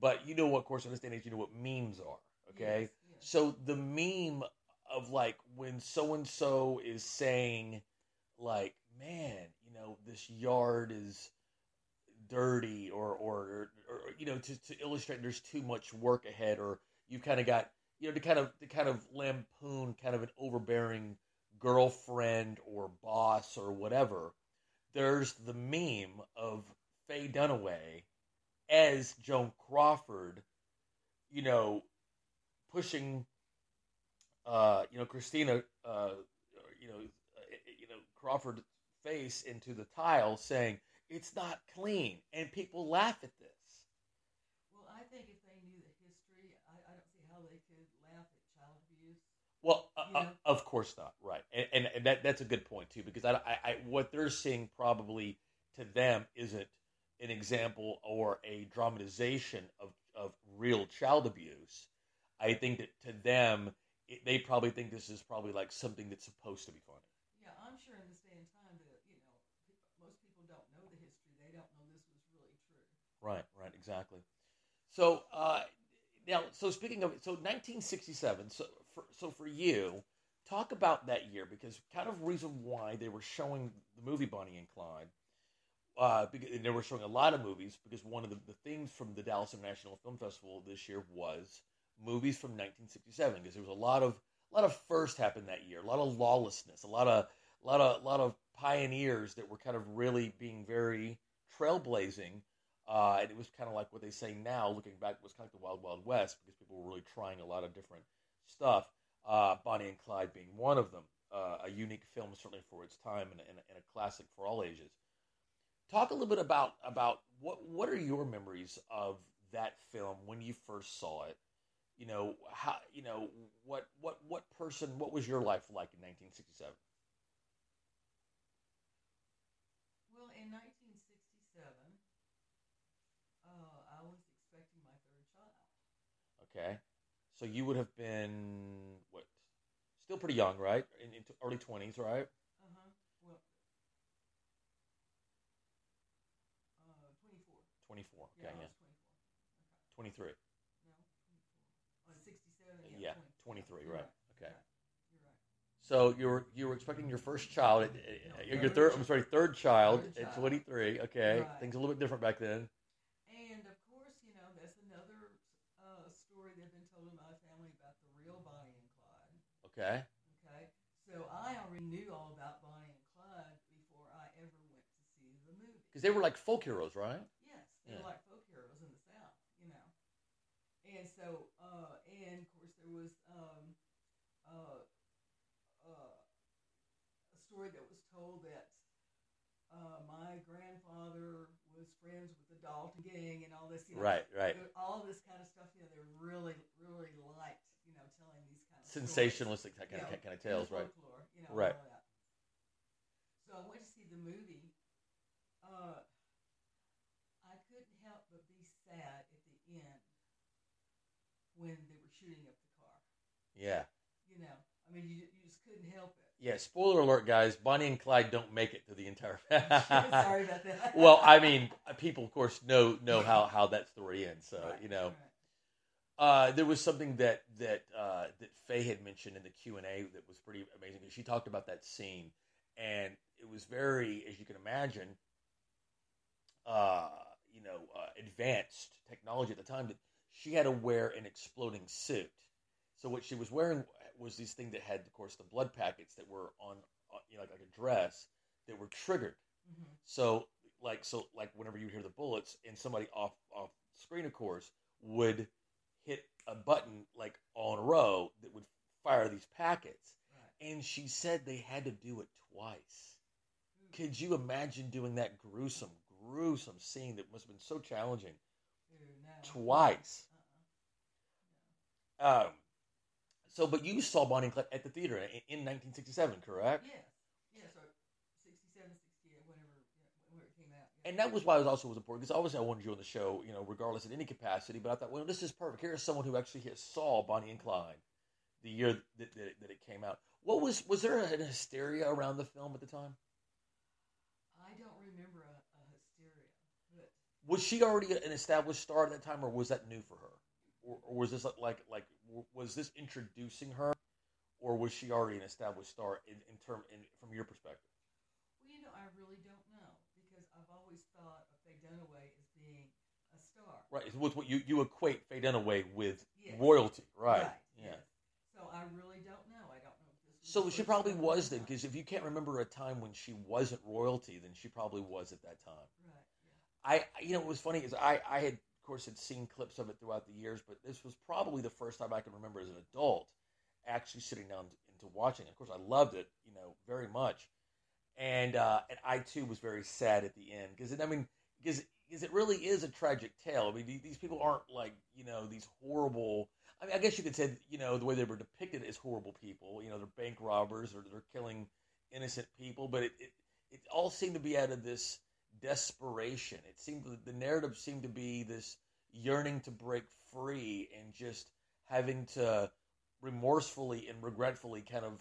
but you know what? Of course, in this day and age, you know what memes are. Okay, Yes, yes. so the meme of like when so and so is saying, like, man, you know, this yard is dirty, or or, or you know, to, to illustrate there's too much work ahead, or you've kind of got you know to kind of to kind of lampoon kind of an overbearing girlfriend or boss or whatever. There's the meme of Faye Dunaway as Joan Crawford, you know, pushing, uh, you know, Christina, uh, you know, you know, Crawford face into the tile, saying it's not clean, and people laugh at this. Well, I think if they knew the history, I, I don't see how they could laugh at child abuse. Well, uh, uh, of course not, right? And, and, and that that's a good point too, because I, I, I what they're seeing probably to them isn't an example or a dramatization of of real child abuse. I think that to them, it, they probably think this is probably like something that's supposed to be funny. Yeah, I'm sure in this day and time that you know most people don't know the history. They don't know this was really true. Right, right, exactly. So uh, now, so speaking of, so 1967. So for so for you, talk about that year because kind of reason why they were showing the movie Bonnie and Clyde. Uh, because and they were showing a lot of movies because one of the, the themes from the Dallas International Film Festival this year was movies from 1967 because there was a lot of a lot of first happened that year, a lot of lawlessness, a lot of a lot of a lot of pioneers that were kind of really being very trailblazing uh, and it was kind of like what they say now, looking back, it was kind of like the Wild Wild West because people were really trying a lot of different stuff. Uh, Bonnie and Clyde being one of them, uh, a unique film certainly for its time and, and, and a classic for all ages. Talk a little bit about about what what are your memories of that film when you first saw it? You know how you know what what what person what was your life like in 1967? Well, in 1967, uh, I was expecting my third child. Okay, so you would have been what? Still pretty young, right? In, in early 20s, right? Uh huh. Well, uh, 24. 24. Okay, Yeah, yeah. was 23. No, 24. On 67. Yeah, Yeah, 23, You're right. Okay. You're right. So you were you were expecting your first child, at, No, your third third. I'm sorry, third child Third at child. 23. Okay, Right. things a little bit different back then. And of course, you know, there's another uh, story that's been told in my family about the real Bonnie and Clyde. Okay. Okay, so I already knew all about Bonnie and Clyde before I ever went to see the movie. Because they were like folk heroes, right? Yes, they're Yeah. like folk heroes in the South, you know. And so, uh, and of course, there was um, uh, uh, a story that was told that uh, my grandfather was friends with the Dalton gang and all this, you know. Right, right. All this kind of stuff, you know, they really, really liked, you know, telling these kind of Sensationalistic kind of- kind of tales, right. folklore, You know, Right. So I went to see the movie. Uh, I couldn't help but be sad at the end when they were shooting up the car. Yeah. You know, I mean, you, you just couldn't help it. Yeah. Spoiler alert, guys. Bonnie and Clyde don't make it to the entire. Sorry about that. well, I mean, people, of course, know know how how that story ends. So you know. Uh, there was something that that uh, that Faye had mentioned in the Q and A that was pretty amazing. because She talked about that scene, and it was very, as you can imagine, uh, you know, uh, advanced technology at the time. That she had to wear an exploding suit. So what she was wearing was this thing that had, of course, the blood packets that were on, uh, you know, like, like a dress that were triggered. Mhm. So like so like whenever you hear the bullets and somebody off off screen, of course, would hit a button like on a row that would fire these packets. And she said they had to do it twice. Could you imagine doing that gruesome, gruesome scene that must have been so challenging twice? Um, so, but you saw Bonnie and Clyde at the theater in, in 1967, correct? Yes, yes, or 67, 68, whenever, yeah, whenever it came out. And that was why it was also was important because obviously I wanted you on the show, you know, regardless in any capacity. But I thought, well, this is perfect. Here's someone who actually has saw Bonnie and Clyde, the year that, that, that it came out. What was was there an hysteria around the film at the time? I don't remember a, a hysteria, but Was she already an established star at that time, or was that new for her, or, or was this like like was this introducing her, or was she already an established star in, in term in, from your perspective? well, you know, I really don't know because I've always thought of Faye Dunaway as being a star. Right, with what you you equate Faye Dunaway with Yes. royalty, right? Right, Yeah. yes. So I really don't know. I don't know. So she probably was then, because if you can't remember a time when she wasn't royalty, then she probably was at that time. Right. I, you know, what was funny is I, I had, of course, had seen clips of it throughout the years, but this was probably the first time I can remember as an adult actually sitting down into watching. Of course, I loved it, you know, very much, and uh, and I too was very sad at the end because I mean, because because it really is a tragic tale. I mean, these people aren't like you know these horrible. I mean, I guess you could say you know the way they were depicted as horrible people. You know, they're bank robbers or they're killing innocent people, but it it, it all seemed to be out of this desperation. It seemed the narrative seemed to be this yearning to break free and just having to remorsefully and regretfully kind of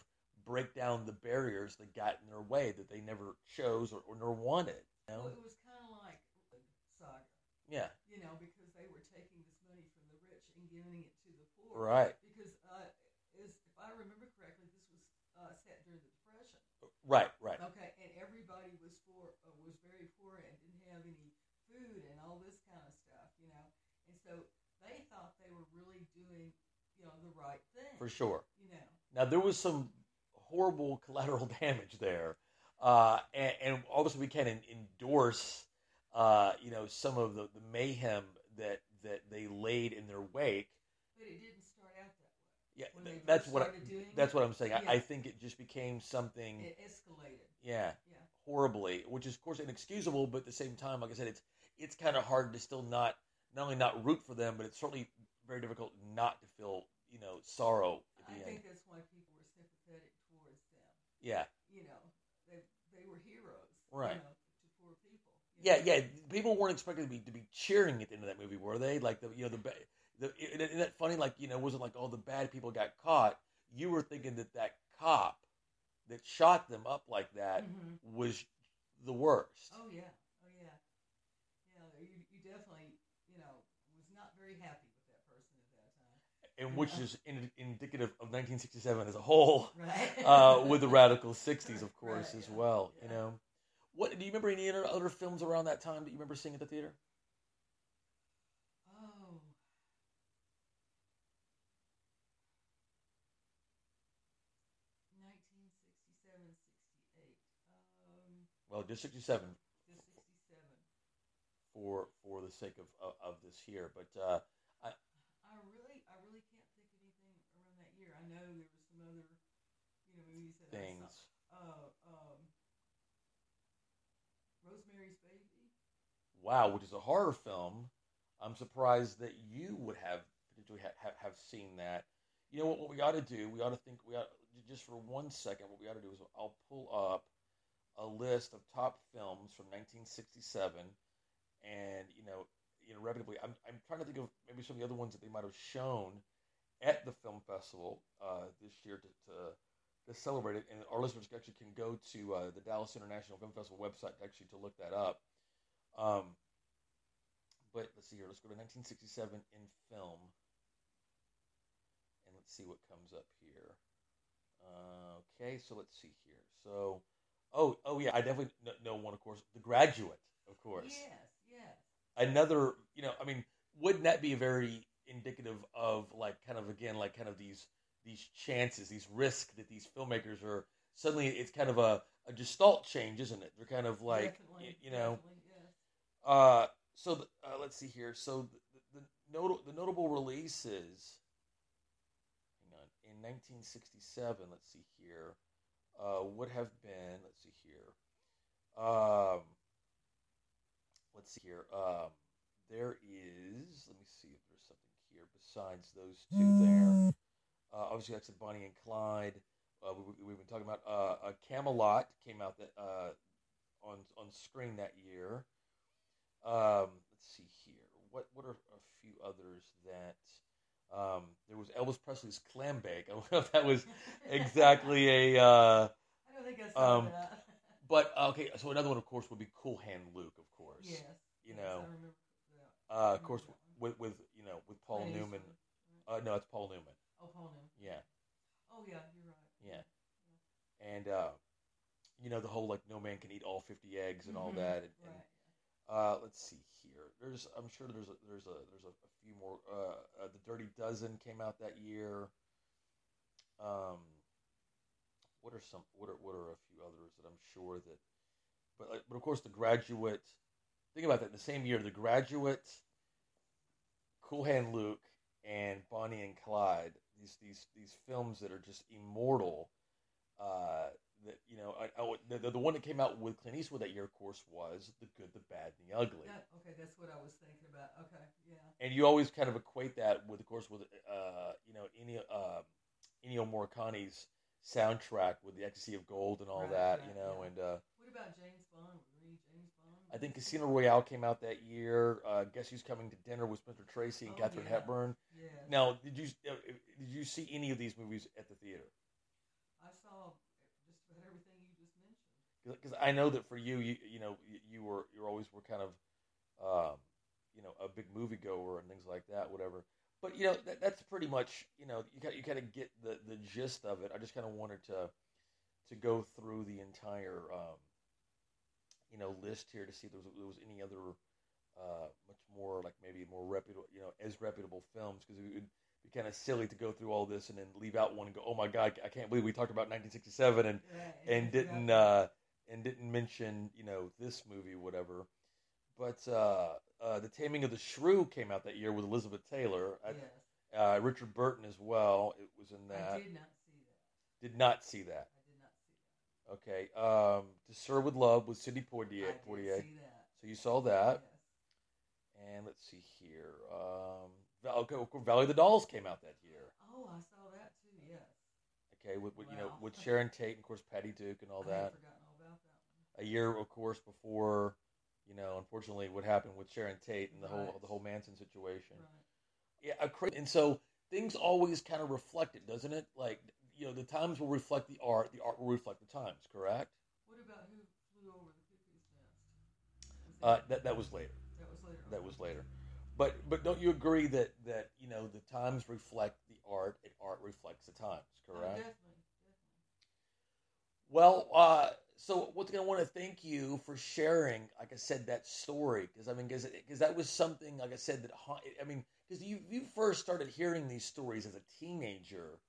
break down the barriers that got in their way that they never chose or, or nor wanted. You know? Well, it was kind of like the saga. Yeah. You know, because they were taking this money from the rich and giving it to the poor. Right. Because, uh, is, if I remember correctly, this was uh, set during the Depression. Right, right. Okay, and everybody was poor, uh, was very poor and didn't have any food and all this kind of stuff, you know. And so they thought they were really doing, you know, the right thing. For sure. You know. Now there was some horrible collateral damage there, uh, and, and obviously we can't endorse, uh, you know, some of the, the mayhem that that they laid in their wake. But it didn't start out that way. Yeah, th- that's what I, doing that's what I'm saying. I, I think it just became something. It escalated. Yeah, Yeah. horribly, which is of course inexcusable, but at the same time, like I said, it's it's kind of hard to still not not only not root for them, but it's certainly very difficult not to feel you know sorrow I end. think that's why people were sympathetic towards them. Yeah. You know, they they were heroes. Right. You know, to poor people. you Yeah, yeah. People weren't expecting to be to be cheering at the end of that movie, were they? Like the you know the the isn't that funny? Like you know, wasn't like all the bad people got caught. You were thinking that that cop that shot them up like that Mhm. was the worst. Oh yeah. Oh yeah. Yeah. You you definitely you know was not very happy with that person at that time. and which is in, indicative of 1967 as a whole, Right. uh, with the radical 60s, of course, Right, as yeah, well. You know, what do you remember any other, other films around that time that you remember seeing at the theater? Oh. Nineteen sixty-seven, sixty-eight. Um, Well, just 67 just sixty-seven. for for the sake of of, of this here, but uh, I, I really, I really can't think of anything around that year. I know there were some other, you know, movies that Things. I saw. Uh, wow, which is a horror film. I'm surprised that you would have have, have seen that. You know what? What we ought to do? We ought to think. We ought just for one second. What we ought to do is I'll pull up a list of top films from 1967, and you know, reputedly, I'm I'm trying to think of maybe some of the other ones that they might have shown at the film festival uh, this year to, to to celebrate it. And our listeners actually can go to uh, the Dallas International Film Festival website actually to look that up. Um, but let's see here. Let's go to 1967 in film, and let's see what comes up here. Uh, okay, so let's see here. So, oh, oh yeah, I definitely kn- know one, of course, The Graduate, of course. Yes, yes. Another, you know, I mean, wouldn't that be very indicative of like kind of again like kind of these these chances, these risks that these filmmakers are suddenly it's kind of a, a gestalt change, isn't it? They're kind of like Definitely, you know. definitely. Uh, so the, uh, let's see here. So the, the, notable, the notable releases. In 1967, let's see here. Uh, would have been. Let's see here. Um, let's see here. Um, there is. Let me see if there's something here besides those two there. Uh, obviously, said, Bonnie and Clyde. Uh, we, we've been talking about uh, uh, Camelot came out that uh, on on screen that year. Um, let's see here. What what are a few others that Um, there was Elvis Presley's Clambake. I don't know if that was exactly a. Uh, I don't think I saw um, that. but okay, so another one, of course, would be Cool Hand Luke, of course. Yes. You know, I remember that. uh, of course, with with you know with Paul Clint Newman. Uh, no, it's Paul Newman. Oh, Paul Newman. Yeah, Oh yeah, you're right. yeah, and uh, you know the whole like no man can eat all fifty eggs and all Mhm, that. And, and, right. Uh, let's see here. There's, I'm sure there's a, there's a there's a, a few more. Uh, uh, the Dirty Dozen came out that year. Um, what are some? What are what are a few others that I'm sure that, but but of course the Graduate. Think about that. In the same year, the Graduate, Cool Hand Luke, and Bonnie and Clyde. These these these films that are just immortal. Uh, that you know, I, I, the, the one that came out with Clint Eastwood that year, of course, was The Good, the Bad, and the Ugly. That, okay, that's what I was thinking about. Okay, yeah. And you always kind of equate that with, of course, with uh, you know, Ennio, uh, Ennio Morricone's soundtrack with the Ecstasy of Gold and all Right, that, right, you know. yeah. And uh, What about James Bond? James Bond? I think Casino Royale came out that year. Uh, Guess Who's Coming to Dinner with Spencer Tracy and Oh, Katharine yeah. Hepburn. Yes. Now, did you uh, did you see any of these movies at the theater? I saw just about everything you just mentioned. Because I know that for you, you you know you, you were you always were kind of, um, you know, a big moviegoer and things like that, whatever. But you know that, that's pretty much you know you kind you kind of get the the gist of it. I just kind of wanted to to go through the entire um, you know list here to see if there was, there was any other uh, much more like maybe more reputable you know as reputable films because it would be kind of silly to go through all this and then leave out one and go oh my god I can't believe we talked about 1967 and Right, and didn't yeah. uh, and didn't mention you know this movie whatever. But uh, uh, the Taming of the Shrew came out that year with Elizabeth Taylor. I- Yes. Uh, Richard Burton as well. It was in that. I did not see that. Did not see that. I did not see that. Okay. Um, to Sir with Love with Sidney Poitier. I Poitier. see that. So you saw that. Yes. And let's see here. Um, Val- okay, Valley of the Dolls came out that year. Oh, I saw that too. Yes. Okay, with, with you know with Sharon Tate and of course Patty Duke and all that. forgotten all about that one. A year, of course, before you know, unfortunately, what happened with Sharon Tate and the whole the whole Manson situation. Right. Yeah, a cra- and so things always kind of reflect it, doesn't it? Like you know, the times will reflect the art, the art will reflect the times. Correct? What about who flew over the cuckoo's nest? Was Uh, that that was later. that was later. That was later. But but don't you agree that that you know the times reflect the art and art reflects the times? Oh, Correct. definitely. Well, uh, so once again, I want to thank you for sharing, like I said, that story because I mean, because that was something, like I said, that ha- I mean, because you you first started hearing these stories as a teenager,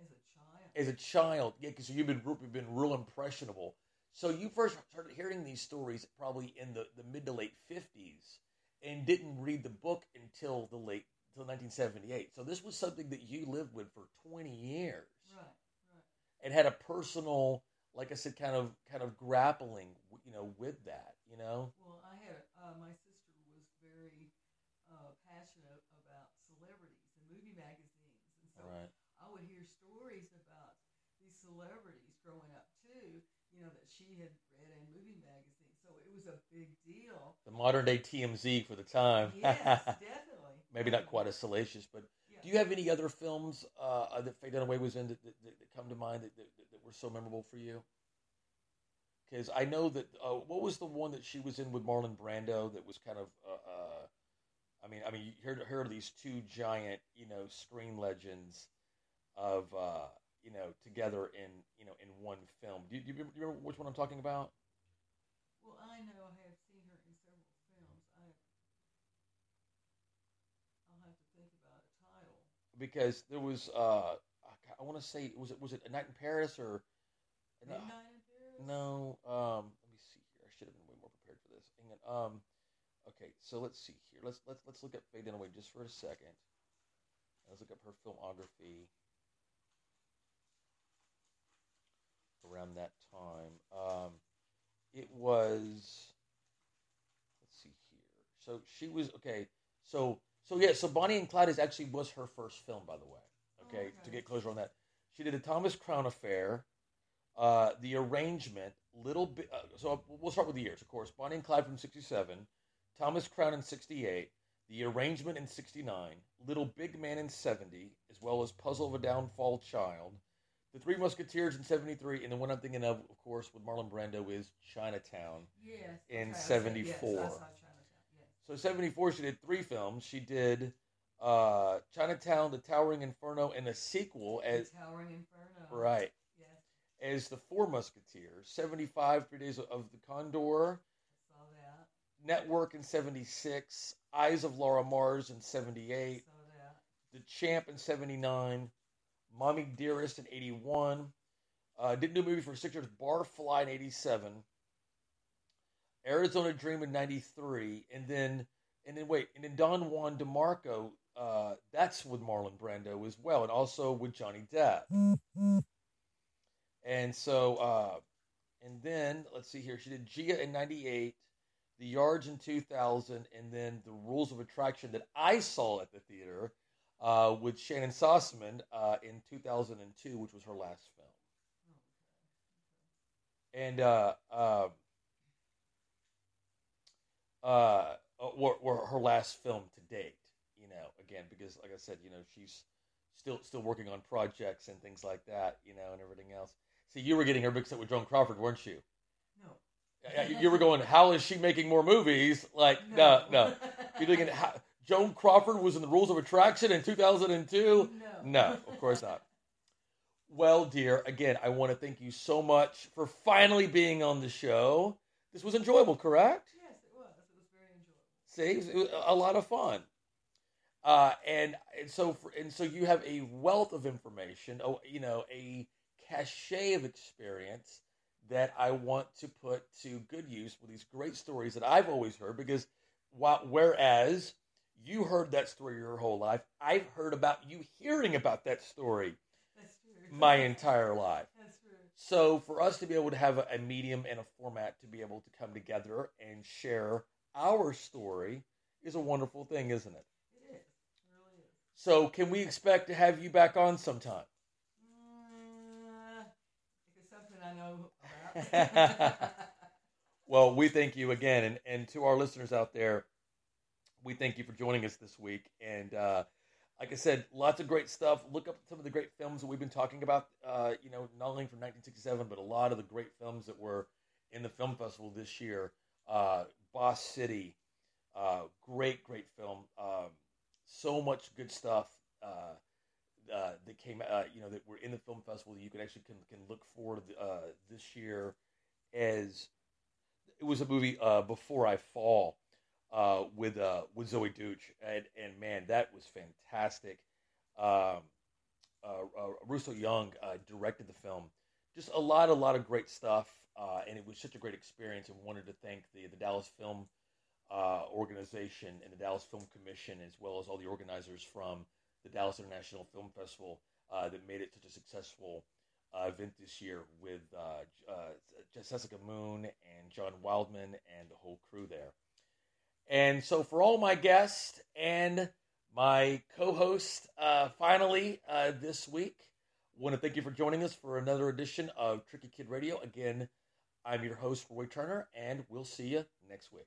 As a child. as a child, yeah, because you've been you've been real impressionable. So you first started hearing these stories probably in the, the mid to late fifties, and didn't read the book until the late until 1978. So this was something that you lived with for 20 years Right. Right. and had a personal, like I said, kind of kind of grappling, you know, with that, you know. Well, I had uh, my sister was very uh, passionate about celebrities and movie magazines, and so Right. I would hear stories about these celebrities growing up too. You know that she had read in movie magazines, so it was a big deal. The modern day TMZ for the time. Yes, definitely. Maybe not quite as salacious, but. Do you have any other films uh, that Faye Dunaway was in that, that, that, come to mind that, that, were so memorable for you? Because I know that uh, what was the one that she was in with Marlon Brando that was kind of, uh, uh, I mean, I mean, you heard heard these two giant, you know, screen legends of, uh, you know, together in, you know, in one film. Do you, do you remember which one I'm talking about? Well, I know I have seen her in several films. I I'll have to think about a title. Because there was, uh, I want to say, was it was it A Night in Paris or? Midnight in Paris. No, um, let me see here. I should have been way more prepared for this. Hang on. Um, okay, so let's see here. Let's let's let's look at Faye Dunaway just for a second. Let's look up her filmography around that time. Um, it was. Let's see here. So she was okay. So so yeah. So Bonnie and Clyde is actually was her first film, by the way. Okay, to get closer on that, she did a Thomas Crown Affair, uh, the arrangement, little bit. Uh, so we'll start with the years, of course. Bonnie and Clyde from '67, Thomas Crown in '68, The Arrangement in 69, Little Big Man in 70, as well as Puzzle of a Downfall Child, The Three Musketeers in 73, and the one I'm thinking of, of course, with Marlon Brando is Chinatown Yes, in okay, I said- 74. yes, I saw Chinatown, yes. So 74, she did three films. She did uh, Chinatown, The Towering Inferno, and a sequel as the Towering Inferno. right Yes. as the Four Musketeers. 75, Three Days of the Condor. I Saw that. Network in 76, Eyes of Laura Mars in 78, Saw that. The Champ in 79, Mommy Dearest in 81, uh, didn't do a movie for six years, Barfly in 87, Arizona Dream in 93, and then, and then wait, and then Don Juan DeMarco, uh, that's with Marlon Brando as well, and also with Johnny Depp. And so, uh, and then let's see here. She did Gia in '98, The Yards in 2000, and then The Rules of Attraction that I saw at the theater uh, with Shannon Sossamon uh, in 2002, which was her last film. And uh, uh, or, or her last film to date. You know, again because like I said, you know she's still still working on projects and things like that. You know, and everything else. See, you were getting her mixed up with Joan Crawford, weren't you? No. You- were going, how is she making more movies? Like, no, no. You're thinking, how, Joan Crawford was in the Rules of Attraction in 2002? No, of course not. Well, dear, again, I want to thank you so much for finally being on the show. This was enjoyable, correct? Yes, it was. It was very enjoyable. See, it was, it was a lot of fun. Uh, and, and so, for, and so you have a wealth of information. You know, a cachet of experience that I want to put to good use with these great stories that I've always heard. Because while, whereas you heard that story your whole life, I've heard about you hearing about that story my entire life. That's true. So for us to be able to have a medium and a format to be able to come together and share our story is a wonderful thing, isn't it? It is. It really is. So can we expect to have you back on sometime? Uh, if it's something I know about. well, we thank you again, and, and to our listeners out there, we thank you for joining us this week. And uh, like I said, lots of great stuff. Look up some of the great films that we've been talking about. Uh, you know, not only from 1967, but a lot of the great films that were in the film festival this year. Uh, Bomb City, uh, great, great film. Um, so much good stuff. Uh, uh, that came, uh, you know, that were in the film festival that you can actually can, can look forward uh, this year as it was a movie uh, before I fall with with Zoey Deutch and and man that was fantastic. Um, Russo Young directed the film. Just a lot, a lot of great stuff, uh, and it was such a great experience. And wanted to thank the the Dallas Film uh, Organization and the Dallas Film Commission, as well as all the organizers from the Dallas International Film Festival uh, that made it such a successful uh, event this year with uh, uh, Jessica Moon and John Wildman and the whole crew there. And so, for all my guests and my co host, finally this week, want to thank you for joining us for another edition of Tricky Kid Radio. Again, I'm your host, Roy Turner, and we'll see you next week.